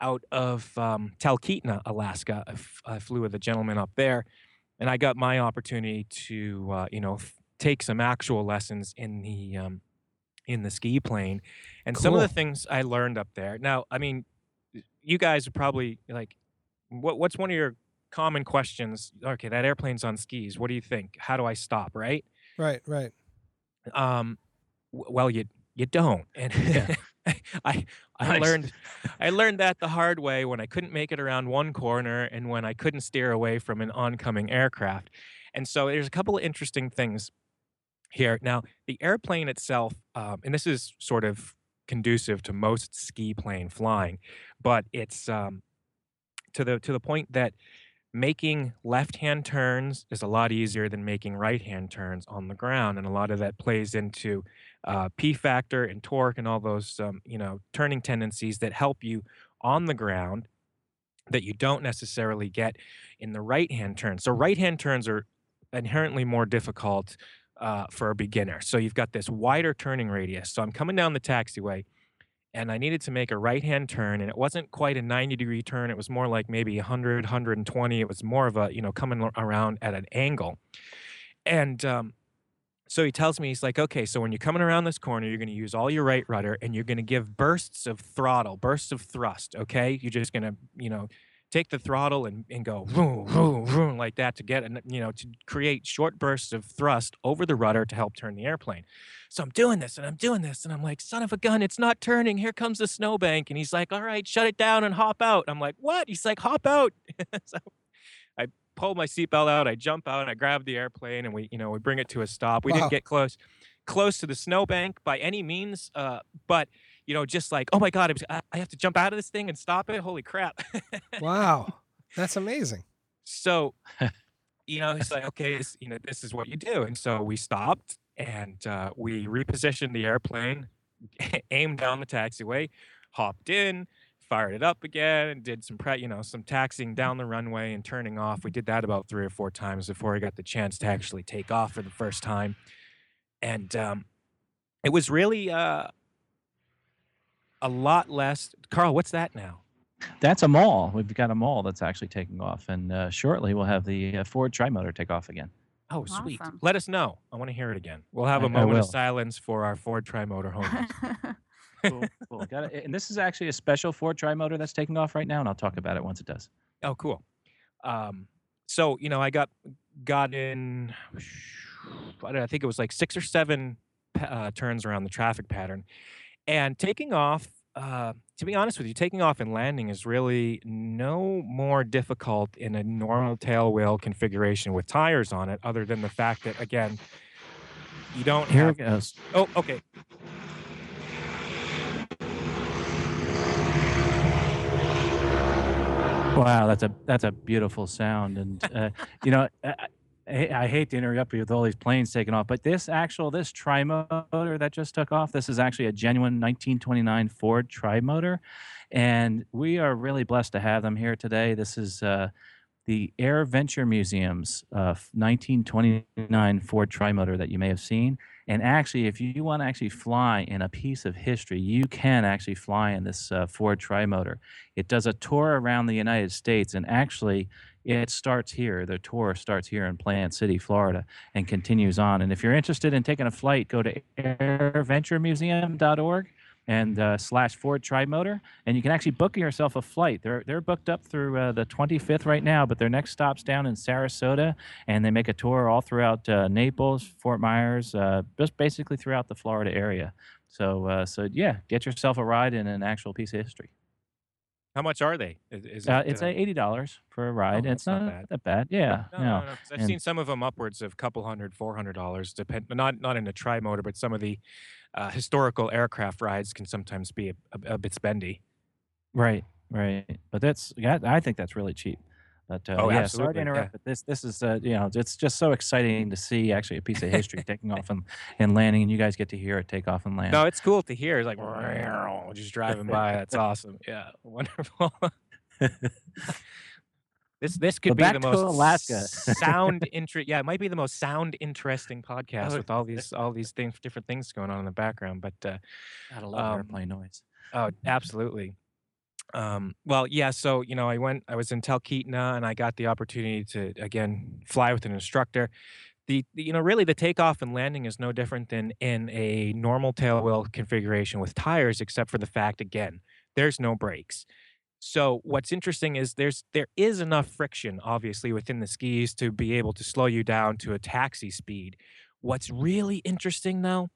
out of um, Talkeetna, Alaska. I, f- I flew with a gentleman up there, and I got my opportunity to, uh, you know, f- take some actual lessons in the um, in the ski plane, and some of the things I learned up there. Now, I mean, you guys are probably like, what what's one of your common questions? Okay, that airplane's on skis. What do you think? How do I stop? Right? Right, right. Um, w- well, you you don't, and Yeah. I I Nice. learned I learned that the hard way when I couldn't make it around one corner and when I couldn't steer away from an oncoming aircraft. And so there's a couple of interesting things here. Now, the airplane itself, um, and this is sort of conducive to most ski plane flying, but it's um, to the to the point that making left-hand turns is a lot easier than making right-hand turns on the ground, and a lot of that plays into uh, P factor and torque and all those um, you know turning tendencies that help you on the ground that you don't necessarily get in the right-hand turn. So right-hand turns are inherently more difficult uh, for a beginner. So you've got this wider turning radius. So I'm coming down the taxiway and I needed to make a right hand turn and it wasn't quite a 90 degree turn. It was more like maybe 100, 120. It was more of a, you know, coming around at an angle. And um, so he tells me, he's like, okay, so when you're coming around this corner, you're going to use all your right rudder and you're going to give bursts of throttle, bursts of thrust. Okay. You're just going to, you know, take the throttle and, and go vroom, vroom, vroom, like that to get, an- you know, to create short bursts of thrust over the rudder to help turn the airplane. So I'm doing this and I'm doing this and I'm like, son of a gun, it's not turning. Here comes the snowbank. And he's like, all right, shut it down and hop out. I'm like, what? He's like, hop out. so I pull my seatbelt out, I jump out, and I grab the airplane and we, you know, we bring it to a stop. We Wow. didn't get close, close to the snowbank by any means. Uh, but you know, just like, oh my God, I I have to jump out of this thing and stop it. Holy crap. Wow. That's amazing. So, you know, it's like, okay, it's, you know, this is what you do. And so we stopped and uh, we repositioned the airplane, aimed down the taxiway, hopped in, fired it up again, and did some pre, you know, some taxiing down the runway and turning off. We did that about three or four times before I got the chance to actually take off for the first time. And um, it was really uh, a lot less. Carl, what's that now? That's a Maule. We've got a Maule that's actually taking off, and uh, shortly we'll have the uh, Ford Trimotor take off again. Oh, sweet. Let us know. I want to hear it again. We'll have I- a I moment of silence for our Ford Trimotor homies. Cool, cool. Got it. And this is actually a special Ford Trimotor that's taking off right now, and I'll talk about it once it does. Oh, cool. Um, so you know, I got got in. I, don't know, I think it was like six or seven uh, turns around the traffic pattern, and taking off. Uh, to be honest with you, taking off and landing is really no more difficult in a normal tail wheel configuration with tires on it, other than the fact that again, you don't Here have. it goes. Oh, okay. Wow, that's a that's a beautiful sound, and uh, you know, I, hate to interrupt you with all these planes taking off, but this actual this trimotor that just took off, this is actually a genuine 1929 Ford trimotor, and we are really blessed to have them here today. This is uh, the AirVenture Museum's uh, 1929 Ford trimotor that you may have seen. And actually, if you want to actually fly in a piece of history, you can actually fly in this uh, Ford trimotor. It does a tour around the United States, and actually, it starts here. The tour starts here in Plant City, Florida, and continues on. And if you're interested in taking a flight, go to airventuremuseum.org and uh, slash Ford Trimotor, and you can actually book yourself a flight. They're they're booked up through uh, the 25th right now, but their next stop's down in Sarasota, and they make a tour all throughout uh, Naples, Fort Myers, uh, just basically throughout the Florida area. So uh, so yeah, get yourself a ride in an actual piece of history. How much are they? Is, is Uh, it, it's uh, a eighty dollars for a ride. Oh, it's that's not not, bad. that bad. Yeah, No, no. no, no. I've and- seen some of them upwards of a couple hundred, four hundred dollars. Depend not not in a tri motor, but some of the uh, historical aircraft rides can sometimes be a, a, a bit spendy. Right, right. But that's yeah, I think that's really cheap. But uh, Oh, yeah, sorry absolutely, to yeah. interrupt. But this this is uh, you know it's just so exciting to see actually a piece of history taking off and, and landing, and you guys get to hear it take off and land. No, it's cool to hear. It's like just driving by. That's awesome. Yeah, wonderful. this this could But be the most Alaska. sound interest. Yeah, it might be the most sound interesting podcast with all these all these things, different things going on in the background. But uh, Gotta love um, airplane noise. Oh, absolutely. Um, well, yeah. So you know, I went. I was in Talkeetna, and I got the opportunity to again fly with an instructor. The, the you know really the takeoff and landing is no different than in a normal tailwheel configuration with tires, except for the fact again there's no brakes. So what's interesting is there's there is enough friction obviously within the skis to be able to slow you down to a taxi speed. What's really interesting though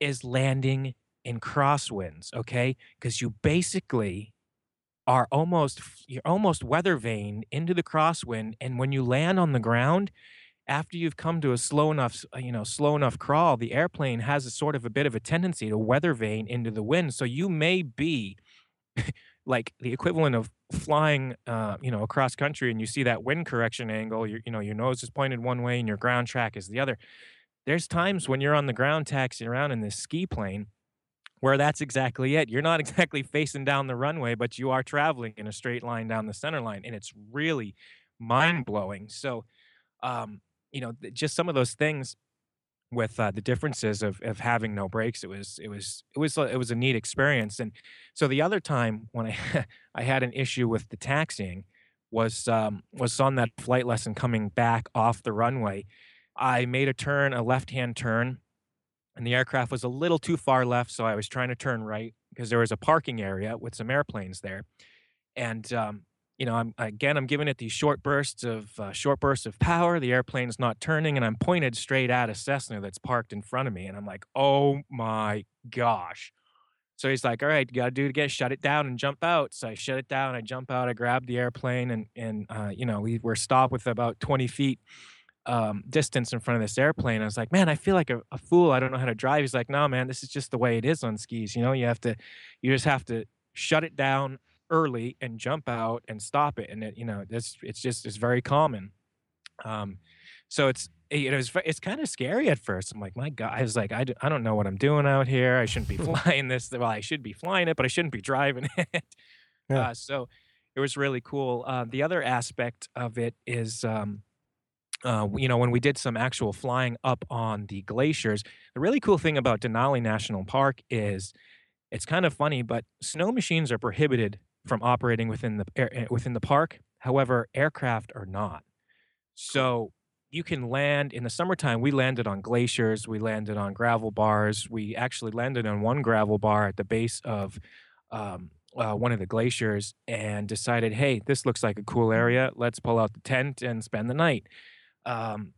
is landing in crosswinds, okay? Because you basically are almost you're almost weather vane into the crosswind, and when you land on the ground, after you've come to a slow enough, you know, slow enough crawl, the airplane has a sort of a bit of a tendency to weather vane into the wind. So you may be like the equivalent of flying, uh, you know, across country, and you see that wind correction angle. Your, you know, your nose is pointed one way and your ground track is the other. There's times when you're on the ground taxiing around in this ski plane where that's exactly it. You're not exactly facing down the runway, but you are traveling in a straight line down the center line, and it's really mind blowing. So, um, you know, just some of those things with uh, the differences of of having no brakes. It was it was it was a- it was a neat experience. And so the other time when I I had an issue with the taxiing was um, was on that flight lesson coming back off the runway. I made a turn, a left hand turn, and the aircraft was a little too far left, so I was trying to turn right because there was a parking area with some airplanes there, and um, you know, I'm again, I'm giving it these short bursts of uh, short bursts of power. The airplane's not turning, and I'm pointed straight at a Cessna that's parked in front of me, and I'm like, oh my gosh. So he's like, "All right, you gotta do it again. Shut it down and jump out." So I shut it down. I jump out. I grab the airplane, and and uh, you know we were stopped with about 20 feet um, distance in front of this airplane. I was like, "Man, I feel like a, a fool. I don't know how to drive." He's like, "No, man, this is just the way it is on skis. You know, you have to, you just have to shut it down early and jump out and stop it. And it, you know, this it's just it's very common." Um, So it's you know it's kind of scary at first. I'm like, my God, I was like, I I don't know what I'm doing out here. I shouldn't be flying this. Well, I should be flying it, but I shouldn't be driving it. Yeah. Uh, so it was really cool. Uh, the other aspect of it is, um, uh, you know, when we did some actual flying up on the glaciers, the really cool thing about Denali National Park is it's kind of funny, but snow machines are prohibited from operating within the air, eh, within the park. However, aircraft are not. So you can land in the summertime. We landed on glaciers. We landed on gravel bars. We actually landed on one gravel bar at the base of um, uh, one of the glaciers and decided, hey, this looks like a cool area. Let's pull out the tent and spend the night. Um,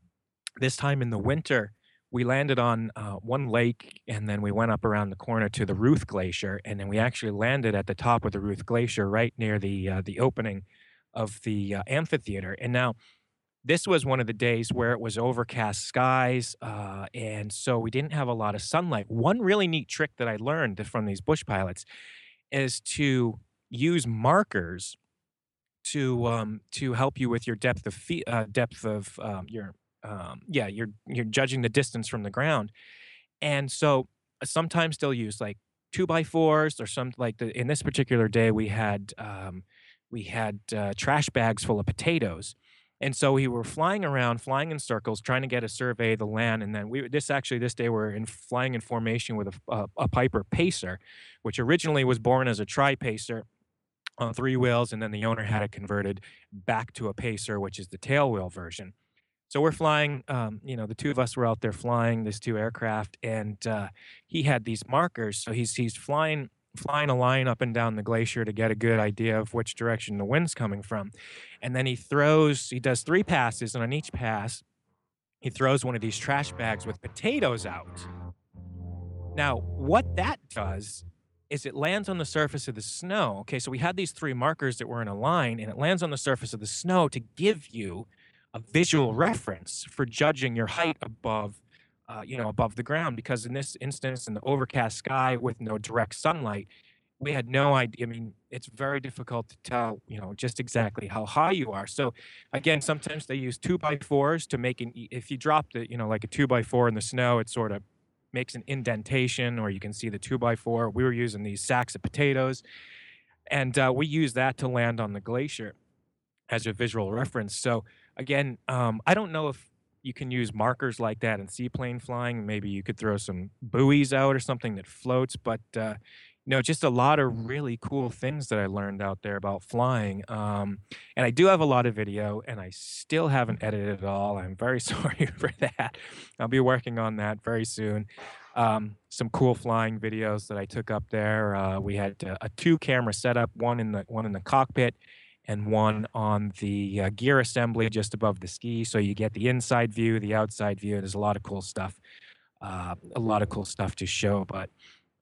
this time in the winter, we landed on uh, one lake and then we went up around the corner to the Ruth Glacier. And then we actually landed at the top of the Ruth Glacier right near the, uh, the opening of the uh, amphitheater. And now, this was one of the days where it was overcast skies, uh, and so we didn't have a lot of sunlight. One really neat trick that I learned from these bush pilots is to use markers to um, to help you with your depth of feet, uh, depth of um, your um, yeah, you're you're judging the distance from the ground, and so uh, sometimes they'll use like two by fours or some like the, in this particular day we had um, we had uh, trash bags full of potatoes and so we were flying around, flying in circles, trying to get a survey of the land. And then we this actually this day we're in flying in formation with a, a, a Piper Pacer, which originally was born as a tri Pacer on three wheels, and then the owner had it converted back to a Pacer, which is the tail wheel version. So we're flying, um, you know, the two of us were out there flying these two aircraft, and uh, he had these markers. So he's he's flying flying a line up and down the glacier to get a good idea of which direction the wind's coming from. And then he throws, he does three passes, and on each pass, he throws one of these trash bags with potatoes out. Now, what that does is it lands on the surface of the snow. Okay, so we had these three markers that were in a line, and it lands on the surface of the snow to give you a visual reference for judging your height above uh, you know, above the ground. Because in this instance, in the overcast sky with no direct sunlight, we had no idea. I mean, it's very difficult to tell, you know, just exactly how high you are. So, again, sometimes they use two by fours to make an. If you drop the, you know, like a two by four in the snow, it sort of makes an indentation, or you can see the two by four. We were using these sacks of potatoes, and uh, we use that to land on the glacier as a visual reference. So, again, um, I don't know if you can use markers like that in seaplane flying. Maybe you could throw some buoys out or something that floats. But uh, you know, just a lot of really cool things that I learned out there about flying. Um, and I do have a lot of video, and I still haven't edited it all. I'm very sorry for that. I'll be working on that very soon. Um, some cool flying videos that I took up there. Uh, we had uh, a two camera setup, one in the one in the cockpit and one on the uh, gear assembly just above the ski. So you get the inside view, the outside view. There's a lot of cool stuff, uh, a lot of cool stuff to show. But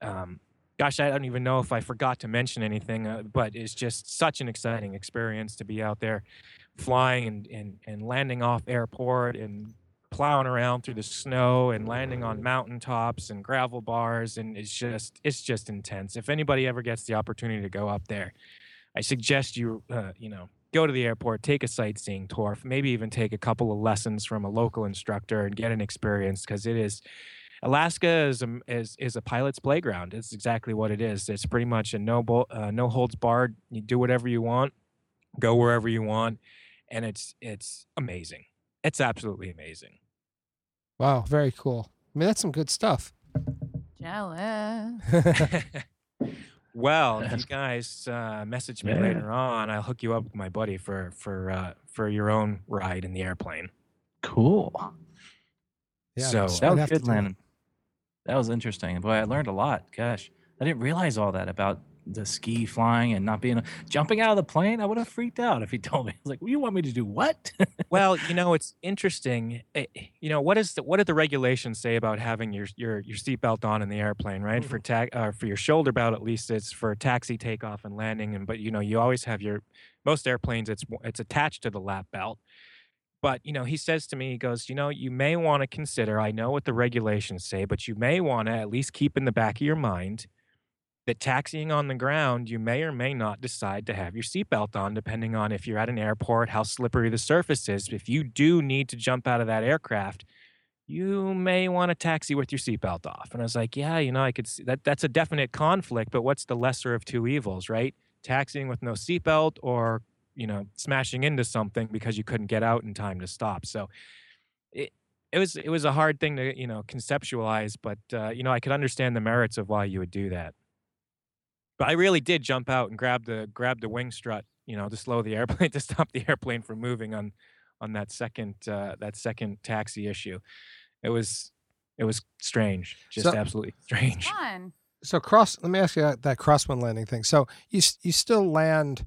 um, gosh, I don't even know if I forgot to mention anything, uh, but it's just such an exciting experience to be out there flying and, and, and landing off airport and plowing around through the snow and landing on mountaintops and gravel bars and it's just it's just intense if anybody ever gets the opportunity to go up there I suggest you, uh, you know, go to the airport, take a sightseeing tour, maybe even take a couple of lessons from a local instructor and get an experience because it is. Alaska is a, is is a pilot's playground. It's exactly what it is. It's pretty much a no bo- uh, no holds barred. You do whatever you want, go wherever you want, and it's it's amazing. It's absolutely amazing. Wow, very cool. I mean, that's some good stuff. Jealous. Well, if you guys uh, message me Yeah. later on, I'll hook you up with my buddy for for uh, for your own ride in the airplane. Cool. Yeah, So- I'd That was to good, it. Landon. That was interesting. Boy, I learned a lot. Gosh, I didn't realize all that about the ski flying and not being jumping out of the plane. I would have freaked out if he told me. I was like, "You want me to do what?" Well, you know, it's interesting. eh, You know, what is the, what do the regulations say about having your your your seatbelt on in the airplane, right? For ta- uh, for your shoulder belt, at least it's for taxi, takeoff, and landing. And but you know, you always have your most airplanes. It's it's attached to the lap belt. But you know, he says to me, he goes, you know, you may want to consider. I know what the regulations say, but you may want to at least keep in the back of your mind that taxiing on the ground, you may or may not decide to have your seatbelt on, depending on if you're at an airport, how slippery the surface is. If you do need to jump out of that aircraft, you may want to taxi with your seatbelt off. And I was like, yeah, you know, I could see that that's a definite conflict, but what's the lesser of two evils, right? Taxiing with no seatbelt or, you know, smashing into something because you couldn't get out in time to stop. So it it was it was a hard thing to, you know, conceptualize, but uh, you know, I could understand the merits of why you would do that. But I really did jump out and grab the grab the wing strut, you know, to slow the airplane to stop the airplane from moving on on that second uh, that second taxi issue. It was it was strange, just So- absolutely strange. Fun. So cross. Let me ask you that, that crosswind landing thing. So you you still land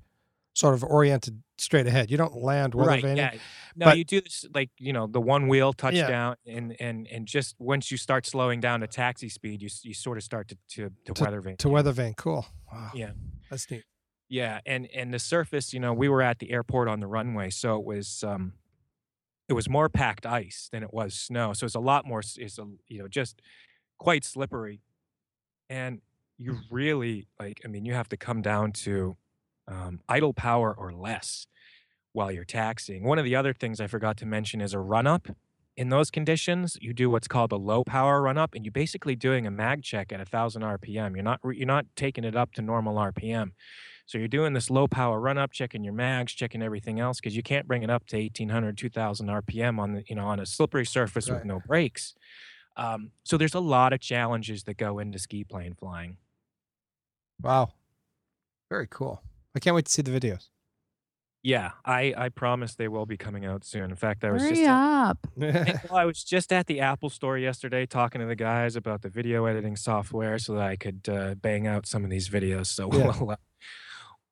sort of oriented straight ahead. You don't land weather Right? vaning. Yeah. No, but- you do this like you know the one wheel Yeah. touchdown, and and and just once you start slowing down to taxi speed, you you sort of start to to, to, weather vane. To weather vane. Cool. Wow. Yeah. That's neat. Yeah, and and the surface, you know, we were at the airport on the runway, so it was um it was more packed ice than it was snow. So it's a lot more it's a you know, just quite slippery. And you really like I mean, you have to come down to um idle power or less while you're taxiing. One of the other things I forgot to mention is a run up. In those conditions, you do what's called a low power run up and you're basically doing a mag check at 1000 RPM. You're not you're not taking it up to normal RPM. So you're doing this low power run up, checking your mags, checking everything else because you can't bring it up to 1800, 2000 RPM on the you know on a slippery surface with no brakes. Um, so there's a lot of challenges that go into ski plane flying. Wow. Very cool. I can't wait to see the videos. Yeah, I I promise they will be coming out soon. In fact, I was Hurry just at- up. Hey, well, I was just at the Apple store yesterday talking to the guys about the video editing software so that I could uh, bang out some of these videos. So Yeah. we'll uh,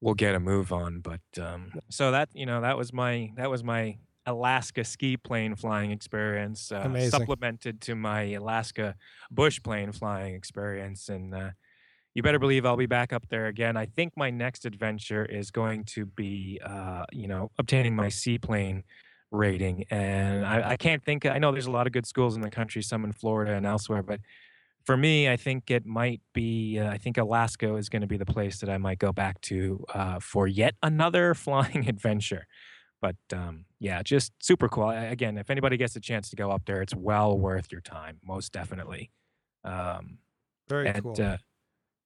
we'll get a move on. But um, so that you know that was my that was my Alaska ski plane flying experience, uh, Amazing. supplemented to my Alaska bush plane flying experience, and uh, you better believe I'll be back up there again. I think my next adventure is going to be, uh, you know, obtaining my seaplane rating. And I, I can't think, I know there's a lot of good schools in the country, some in Florida and elsewhere, but for me, I think it might be, uh, I think Alaska is going to be the place that I might go back to uh, for yet another flying adventure. But um, yeah, just super cool. Again, if anybody gets a chance to go up there, it's well worth your time, most definitely. Um, Very and cool.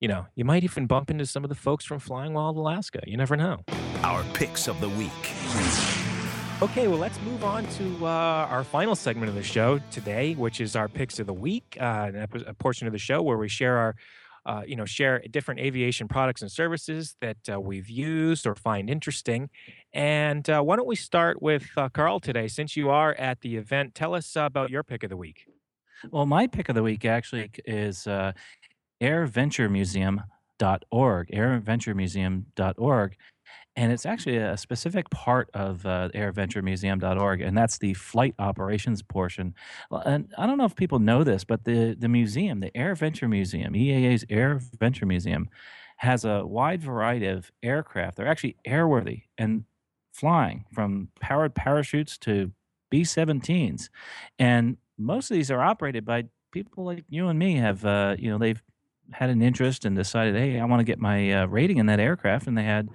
You know, you might even bump into some of the folks from Flying Wild Alaska. You never know. Our picks of the week. Okay, well, let's move on to uh, our final segment of the show today, which is our picks of the week, uh, a portion of the show where we share our, uh, you know, share different aviation products and services that uh, we've used or find interesting. And uh, why don't we start with uh, Carl today, since you are at the event? Tell us about your pick of the week. Well, my pick of the week actually is uh, airventuremuseum.org, airventuremuseum.org. And it's actually a specific part of uh, airventuremuseum.org, and that's the flight operations portion. And I don't know if people know this, but the, the museum, the AirVenture Museum, EAA's Air Venture Museum, has a wide variety of aircraft. They're actually airworthy and flying from powered parachutes to B 17s. And most of these are operated by people like you and me have, uh, you know, they've had an interest and decided, hey, I want to get my uh, rating in that aircraft. And they had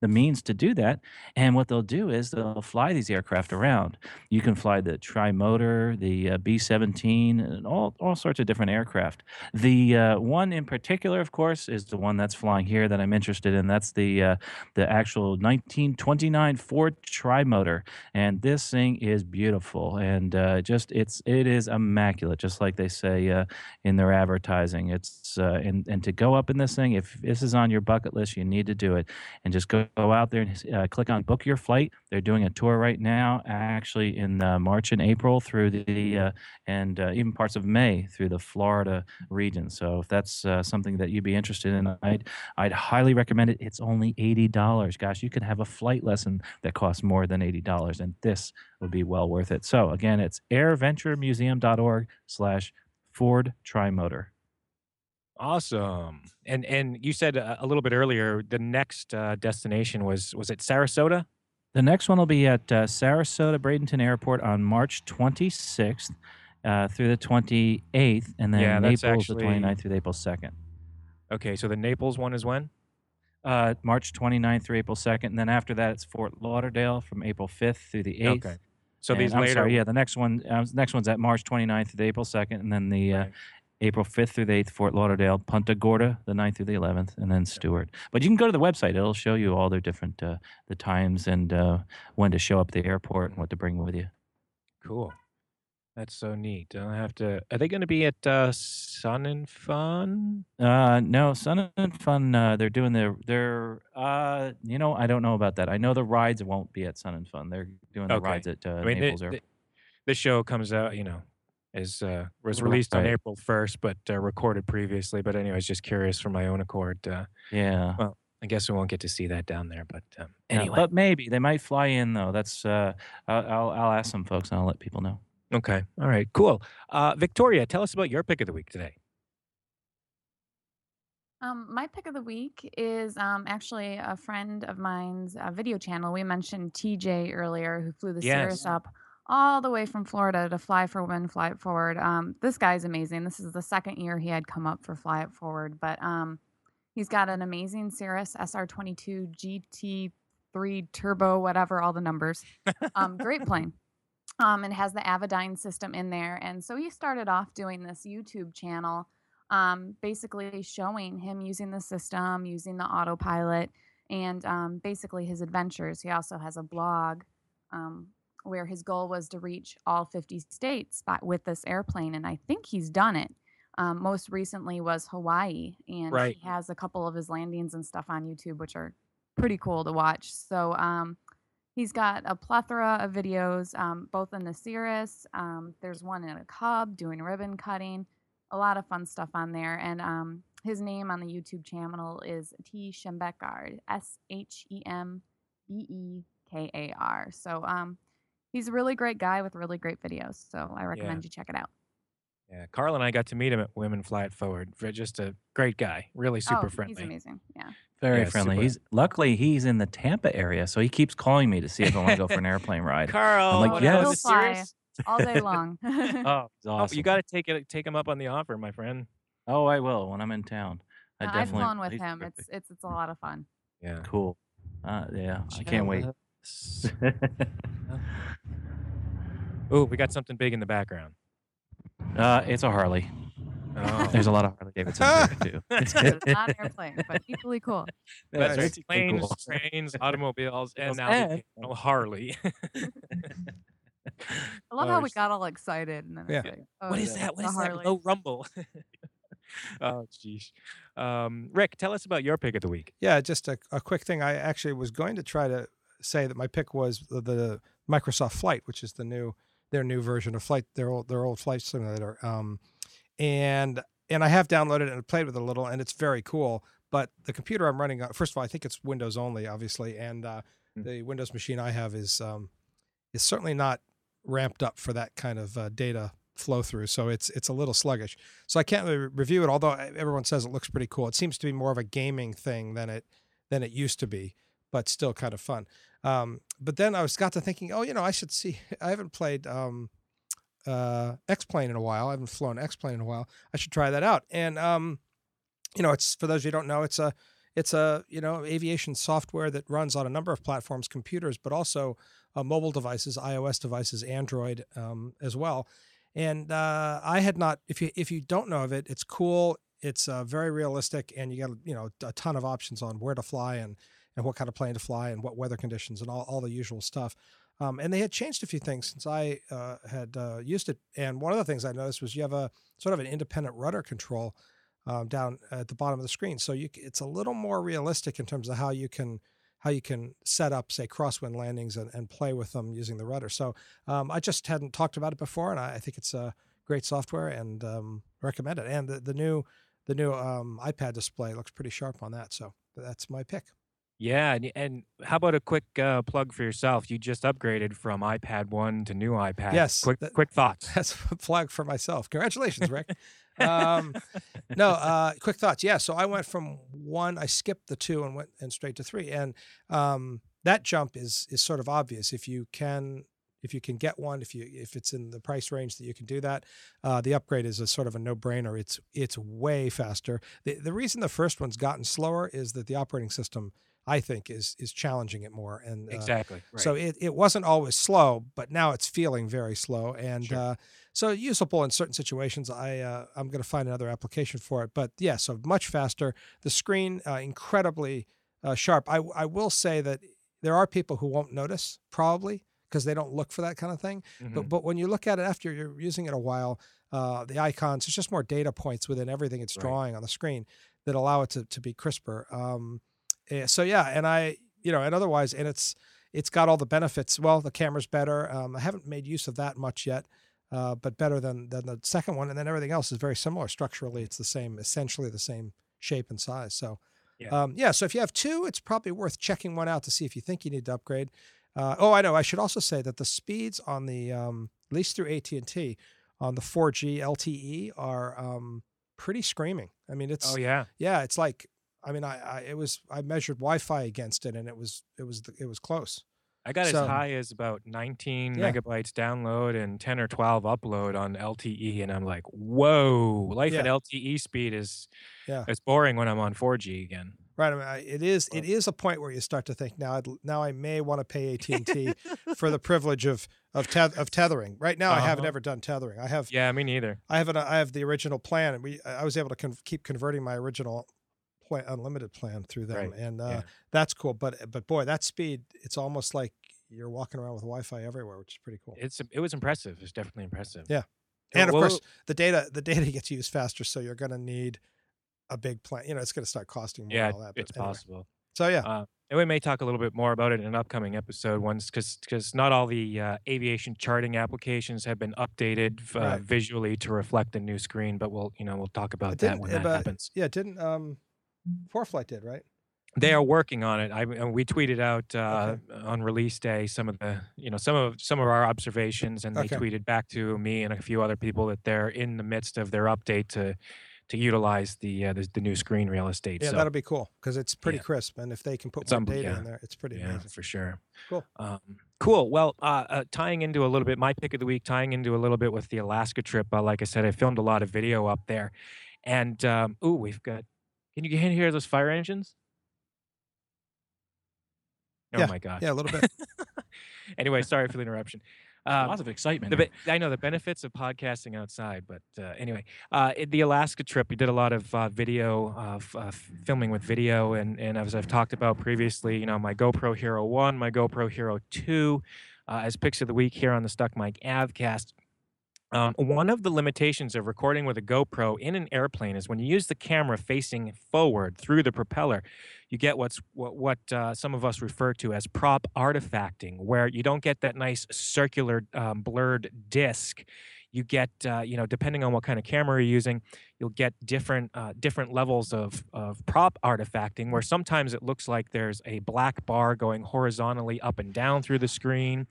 the means to do that. And what they'll do is they'll fly these aircraft around. You can fly the tri-motor, the uh, B-17, and all, all sorts of different aircraft. The uh, one in particular, of course, is the one that's flying here that I'm interested in. That's the uh, the actual 1929 Ford tri-motor, and this thing is beautiful and uh, just it's it is immaculate, just like they say uh, in their advertising. It's uh, and and to go up in this thing, if this is on your bucket list, you need to do it and just go, go out there and uh, click on book your flight. They're doing a tour right now, actually in uh, March and April through the uh, and uh, even parts of May through the Florida region. So if that's uh, something that you'd be interested in, I'd I'd highly recommend it. It's only eighty dollars. Gosh, you could have a flight lesson that costs more than eighty dollars, and this would be well worth it. So again, it's airventuremuseum.org/slash Ford Trimotor. Awesome. And and you said a, a little bit earlier the next uh, destination was was it Sarasota? The next one will be at uh, Sarasota Bradenton Airport on March 26th uh, through the 28th, and then Yeah, Naples actually- the 29th through April 2nd. Okay, so the Naples one is when? Uh, March 29th through April 2nd, and then after that it's Fort Lauderdale from April 5th through the 8th. Okay. So And these I'm later. sorry, yeah, the next one, uh, next one's at March 29th through April 2nd, and then the uh, Right. April 5th through the 8th, Fort Lauderdale, Punta Gorda, the 9th through the 11th, and then Stuart. But you can go to the website; it'll show you all their different uh, the times and uh, when to show up at the airport and what to bring with you. Cool. That's so neat. I'll have to. Are they going to be at uh, Sun and Fun? Uh, no, Sun and Fun. Uh, they're doing their their. Uh, you know, I don't know about that. I know the rides won't be at Sun and Fun. They're doing the Okay. rides at uh, I mean, the- Naples the- Airport. this show comes out, you know, is uh, was Right. released on April first, but uh, recorded previously. But anyways, just curious from my own accord. Uh, yeah. well, I guess we won't get to see that down there. But um, Yeah, anyway, but maybe they might fly in though. That's uh, I'll, I'll I'll ask some folks and I'll let people know. okay, all right, cool. Uh, Victoria, tell us about your pick of the week today. Um, my pick of the week is um, actually a friend of mine's uh, video channel. We mentioned TJ earlier, who flew the Cirrus up all the way from Florida to Fly for Women, Fly It Forward. Um, this guy's amazing. This is the second year he had come up for Fly It Forward, but um, he's got an amazing Cirrus SR22 GT3 Turbo, whatever, all the numbers. Um, great plane. Um, and has the Avidyne system in there. And so he started off doing this YouTube channel um, basically showing him using the system, using the autopilot, and um, basically his adventures. He also has a blog um, where his goal was to reach all 50 states by, with this airplane, and I think he's done it. Um, most recently was Hawaii, and Right. he has a couple of his landings and stuff on YouTube, which are pretty cool to watch. So um, he's got a plethora of videos, um, both in the Cirrus. Um, there's one in a Cub doing ribbon cutting a lot of fun stuff on there. And um, his name on the YouTube channel is T. Shembekar, S H E M B E K A R. So um, he's a really great guy with really great videos. So I recommend you check it out. Yeah, Carl and I got to meet him at Women Fly It Forward. Just a great guy, really super oh, friendly. He's amazing. Yeah. Very Yeah, friendly. super. He's luckily he's in the Tampa area, so he keeps calling me to see if I want to go for an airplane ride. Carl, like, wanna yes. go to He'll the fly. All day long. Oh, he's Oh, you got to take it, take him up on the offer, my friend. Oh, I will when I'm in town. I I've definitely. flown with him. terrific. It's it's it's a lot of fun. Yeah. cool. Uh, yeah, I can't wait. Oh, we got something big in the background. uh, it's a Harley. Oh. There's a lot of Harley Davidsons there too. It's not an airplane, but equally cool. That's Nice. right. Planes, cool. trains, automobiles, and now And- the Harley. I love Oh, how we got all excited and then Yeah. like, oh, what is that? What is a is that low rumble? oh, jeez. Um, Rick, tell us about your pick of the week. Yeah, just a, a quick thing. I actually was going to try to say that my pick was the, the Microsoft Flight, which is the new their new version of Flight, their old their old flight simulator. Um, and and I have downloaded it and played with it a little, and it's very cool. But the computer I'm running on, first of all, I think it's Windows only, obviously, and uh, Mm. the Windows machine I have is um, is certainly not ramped up for that kind of uh, data flow through. So it's it's a little sluggish. So I can't really review it. Although everyone says it looks pretty cool, it seems to be more of a gaming thing than it than it used to be, but still kind of fun. Um, but then I was got to thinking, oh, you know, I should see. I haven't played um, uh, X Plane in a while. I haven't flown X Plane in a while. I should try that out. And um, you know, it's for those of you who don't know, it's a it's a you know aviation software that runs on a number of platforms, computers, but also uh, mobile devices, iOS devices, Android um, as well. And uh, I had not. If you if you don't know of it, it's cool. It's uh, very realistic, and you got you know a ton of options on where to fly and and what kind of plane to fly and what weather conditions and all, all the usual stuff. Um, and they had changed a few things since I uh, had uh, used it. And one of the things I noticed was you have a sort of an independent rudder control um, down at the bottom of the screen. So you, it's a little more realistic in terms of how you can how you can set up, say, crosswind landings and, and play with them using the rudder. So um, I just hadn't talked about it before, and I, I think it's a great software and um, recommend it. And the, the new the new um, iPad display looks pretty sharp on that. So that's my pick. Yeah, and, and how about a quick uh, plug for yourself? You just upgraded from iPad one to new iPad. Yes, Quick, that- quick thoughts. That's a flag for myself. Congratulations, Rick. um, no, uh, quick thoughts. Yeah, so I went from one. I skipped the two and went and straight to three, and um, that jump is is sort of obvious if you can if you can get one, if you if it's in the price range that you can do that, uh, the upgrade is a sort of a no brainer. It's it's way faster. The the reason the first one's gotten slower is that the operating system I think is is challenging it more. And uh, exactly. Right. so it, it wasn't always slow, but now it's feeling very slow. And Sure. uh, so usable in certain situations. I uh, I'm going to find another application for it. But yeah, so much faster. The screen uh, incredibly uh, sharp. I I will say that there are people who won't notice probably because they don't look for that kind of thing. Mhm. But but when you look at it after you're using it a while, uh, the icons it's just more data points within everything it's Right. drawing on the screen that allow it to to be crisper. Um, eh, so yeah, and I you know and otherwise and it's it's got all the benefits. Well, the camera's better. Um, I haven't made use of that much yet. Uh, but better than than the second one, and then everything else is very similar structurally. It's the same, essentially the same shape and size. So, Yeah. um, yeah. So if you have two, it's probably worth checking one out to see if you think you need to upgrade. Uh, oh, I know. I should also say that the speeds on the um, at least through AT and T on the 4G LTE are um, pretty screaming. I mean, it's oh yeah. yeah, it's like I mean, I, I it was I measured Wi-Fi against it, and it was it was it was close. I got So- as high as about 19 Yeah. megabytes download and 10 or 12 upload on LTE, and I'm like, whoa! Life at LTE speed is Yeah. it's boring when I'm on 4G again. Right. I mean, I, it is. It is a point where you start to think now. I'd, now I may want to pay AT and T for the privilege of of teth- of tethering. Right now, I haven't Uh-huh. ever done tethering. I have. Yeah, me neither. I have an. I have the original plan, and we. I was able to con- keep converting my original plan, unlimited plan through them, Right, and uh, yeah. that's cool. But but boy, that speed, it's almost like you're walking around with Wi-Fi everywhere, which is pretty cool. It's it was impressive. It's definitely impressive. Yeah. And of well, course, the data the data gets used faster, so you're going to need a big plan. You know, it's going to start costing more. yeah, and all that, but it's anyway. possible. So yeah, Uh, and we may talk a little bit more about it in an upcoming episode once because because not all the uh, aviation charting applications have been updated uh, Right. visually to reflect the new screen but we'll you know we'll talk about that when uh, that happens yeah. Didn't um, ForeFlight did right? they are working on it I, and we tweeted out uh, on release day some of the you know some of some of our observations and they Okay. tweeted back to me and a few other people that they're in the midst of their update to to utilize the uh, the, the new screen real estate Yeah, so that'll be cool because it's pretty Yeah. crisp, and if they can put more data yeah. in there, it's pretty yeah, amazing. for sure. Cool. Um, cool. Well, uh, uh, tying into a little bit, my pick of the week, tying into a little bit with the Alaska trip. Uh, like I said, I filmed a lot of video up there, and um, ooh, we've got. Can you hear those fire engines? Oh Yeah, my god. Yeah, a little bit. anyway, sorry for the interruption. Um, Lots of excitement. the, I know the benefits of podcasting outside, but uh, anyway, uh, the Alaska trip, we did a lot of uh, video, uh, f- uh, filming with video, and and as I've talked about previously, you know, my GoPro Hero One, my GoPro Hero Two, uh, as picks of the week here on the Stuck Mic Avcast. Um, one of the limitations of recording with a GoPro in an airplane is when you use the camera facing forward through the propeller, you get what's what, what uh, some of us refer to as prop artifacting, where you don't get that nice circular um, blurred disc. You get, uh, you know, depending on what kind of camera you're using, you'll get different uh, different levels of of prop artifacting, where sometimes it looks like there's a black bar going horizontally up and down through the screen,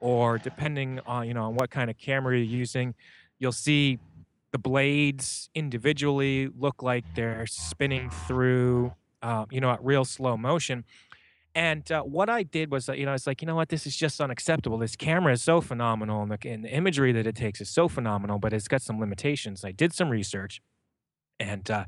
or depending on you know on what kind of camera you're using, you'll see the blades individually look like they're spinning through, uh, you know, at real slow motion. And uh, what I did was, uh, you know, it's like, you know what, this is just unacceptable. This camera is so phenomenal, and the, and the imagery that it takes is so phenomenal, but it's got some limitations. I did some research, and uh,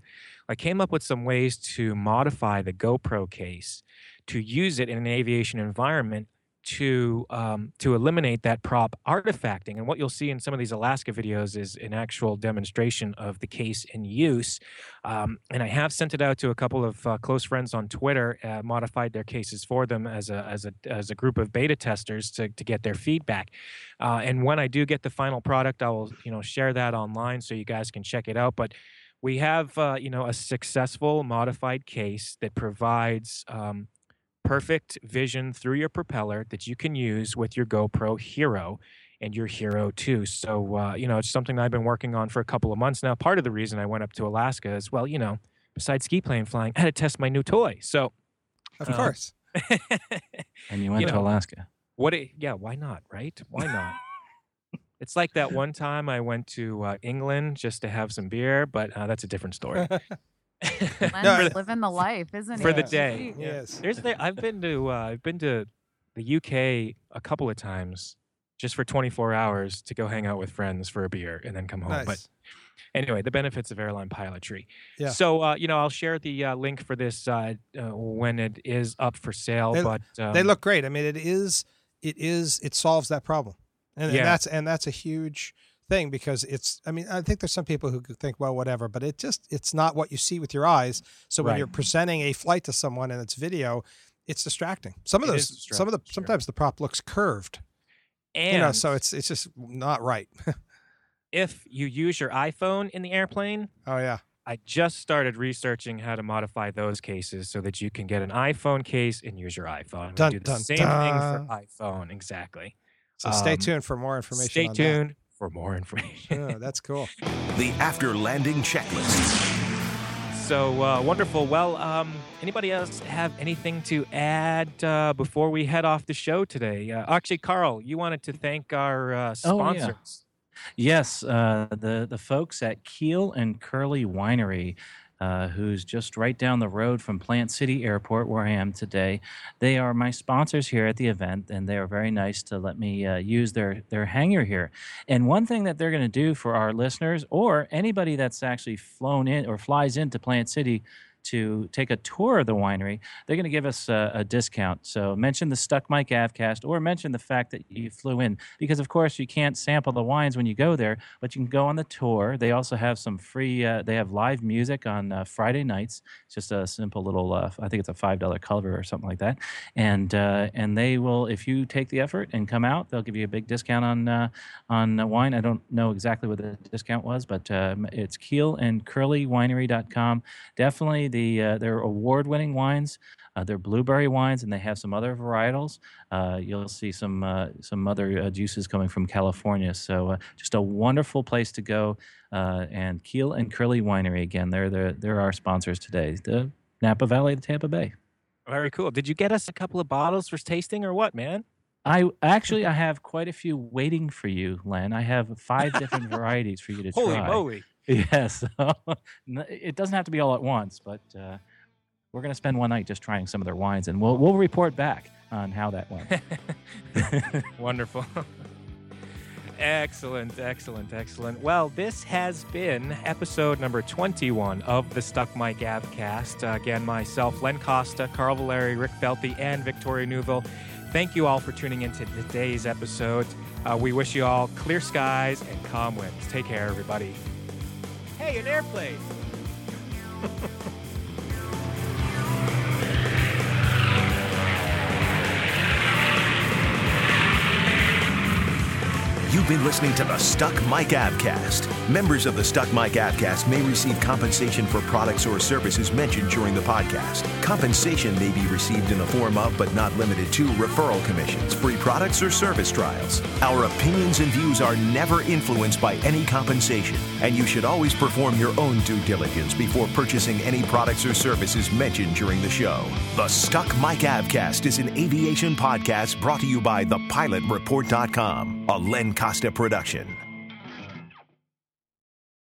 I came up with some ways to modify the GoPro case to use it in an aviation environment to um, to eliminate that prop artifacting. And what you'll see in some of these Alaska videos is an actual demonstration of the case in use. Um, and I have sent it out to a couple of uh, close friends on Twitter, uh, modified their cases for them as a as a as a group of beta testers to to get their feedback. Uh, and when I do get the final product, I will you know share that online so you guys can check it out. But we have uh, you know a successful modified case that provides um, perfect vision through your propeller that you can use with your GoPro Hero and your Hero 2. So, uh, you know, it's something I've been working on for a couple of months now. Part of the reason I went up to Alaska is, well, you know, besides ski plane flying, I had to test my new toy. So, Of Uh, course. and you went you to know, Alaska. what? It, yeah, why not? Right? Why not? it's like that one time I went to uh, England just to have some beer, but uh, that's a different story. Len's No, living the life, isn't it? for he? the Yeah. day. Yes. There's there. I've been to uh, I've been to the UK a couple of times just for 24 hours to go hang out with friends for a beer and then come home. Nice. But anyway, the benefits of airline pilotry. Yeah. So uh, you know, I'll share the uh, link for this uh, uh, when it is up for sale. They- but um, they look great. I mean, it is, it is, it solves that problem, and, and that's and that's a huge thing because it's. I mean, I think there's some people who think, well, whatever, but it just it's not what you see with your eyes. So when Right. you're presenting a flight to someone and it's video, it's distracting. Some of It those, some of the sometimes the prop looks curved. and you know, so it's it's just not right. if you use your iPhone in the airplane, oh yeah, I just started researching how to modify those cases so that you can get an iPhone case and use your iPhone. Dun, do the dun, same dun. thing for iPhone, exactly. so stay Um, tuned for more information. Stay tuned for more information. Oh, that's cool. The after landing checklist. So uh, wonderful. Well, um, anybody else have anything to add uh, before we head off the show today? Uh, actually, Carl, you wanted to thank our uh, Oh, yeah. sponsors. Yes, uh, the the folks at Keel and Curley Winery, uh, who's just right down the road from Plant City Airport, where I am today. They are my sponsors here at the event, and they are very nice to let me uh, use their their hangar here. And one thing that they're going to do for our listeners, or anybody that's actually flown in or flies into Plant City to take a tour of the winery, they're going to give us a, a discount. So mention the Stuck Mic Avcast or mention the fact that you flew in because, of course, you can't sample the wines when you go there, but you can go on the tour. They also have some free, uh, they have live music on uh, Friday nights. It's just a simple little, uh, I think it's a $5 cover or something like that. And uh, and they will, if you take the effort and come out, they'll give you a big discount on uh, on wine. I don't know exactly what the discount was, but um, it's Keel and CurleyWinery.com. Definitely the uh, they're award-winning wines. Uh, they're blueberry wines, and they have some other varietals. Uh, you'll see some uh, some other uh, juices coming from California. So uh, just a wonderful place to go. Uh, and Keel and Curley Winery again. They're the they're our sponsors today. The Napa Valley, the Tampa Bay. Very cool. Did you get us a couple of bottles for tasting or what, man? I actually I have quite a few waiting for you, Len. I have five different varieties for you to Holy try. moly. Yes, so, it doesn't have to be all at once, but uh, we're going to spend one night just trying some of their wines, and we'll we'll report back on how that went. Wonderful. excellent, excellent, excellent. Well, this has been episode number 21 of the Stuck Mic Avcast. Uh, again, myself, Len Costa, Carl Valeri, Rick Felty, and Victoria Newville. Thank you all for tuning into today's episode. Uh, we wish you all clear skies and calm winds. Take care, everybody. An airplane! You've been listening to the Stuck Mic Avcast. Members of the Stuck Mic Avcast may receive compensation for products or services mentioned during the podcast. Compensation may be received in the form of, but not limited to, referral commissions, free products, or service trials. Our opinions and views are never influenced by any compensation, and you should always perform your own due diligence before purchasing any products or services mentioned during the show. The Stuck Mic Avcast is an aviation podcast brought to you by thepilotreport.com, a Len Costa production.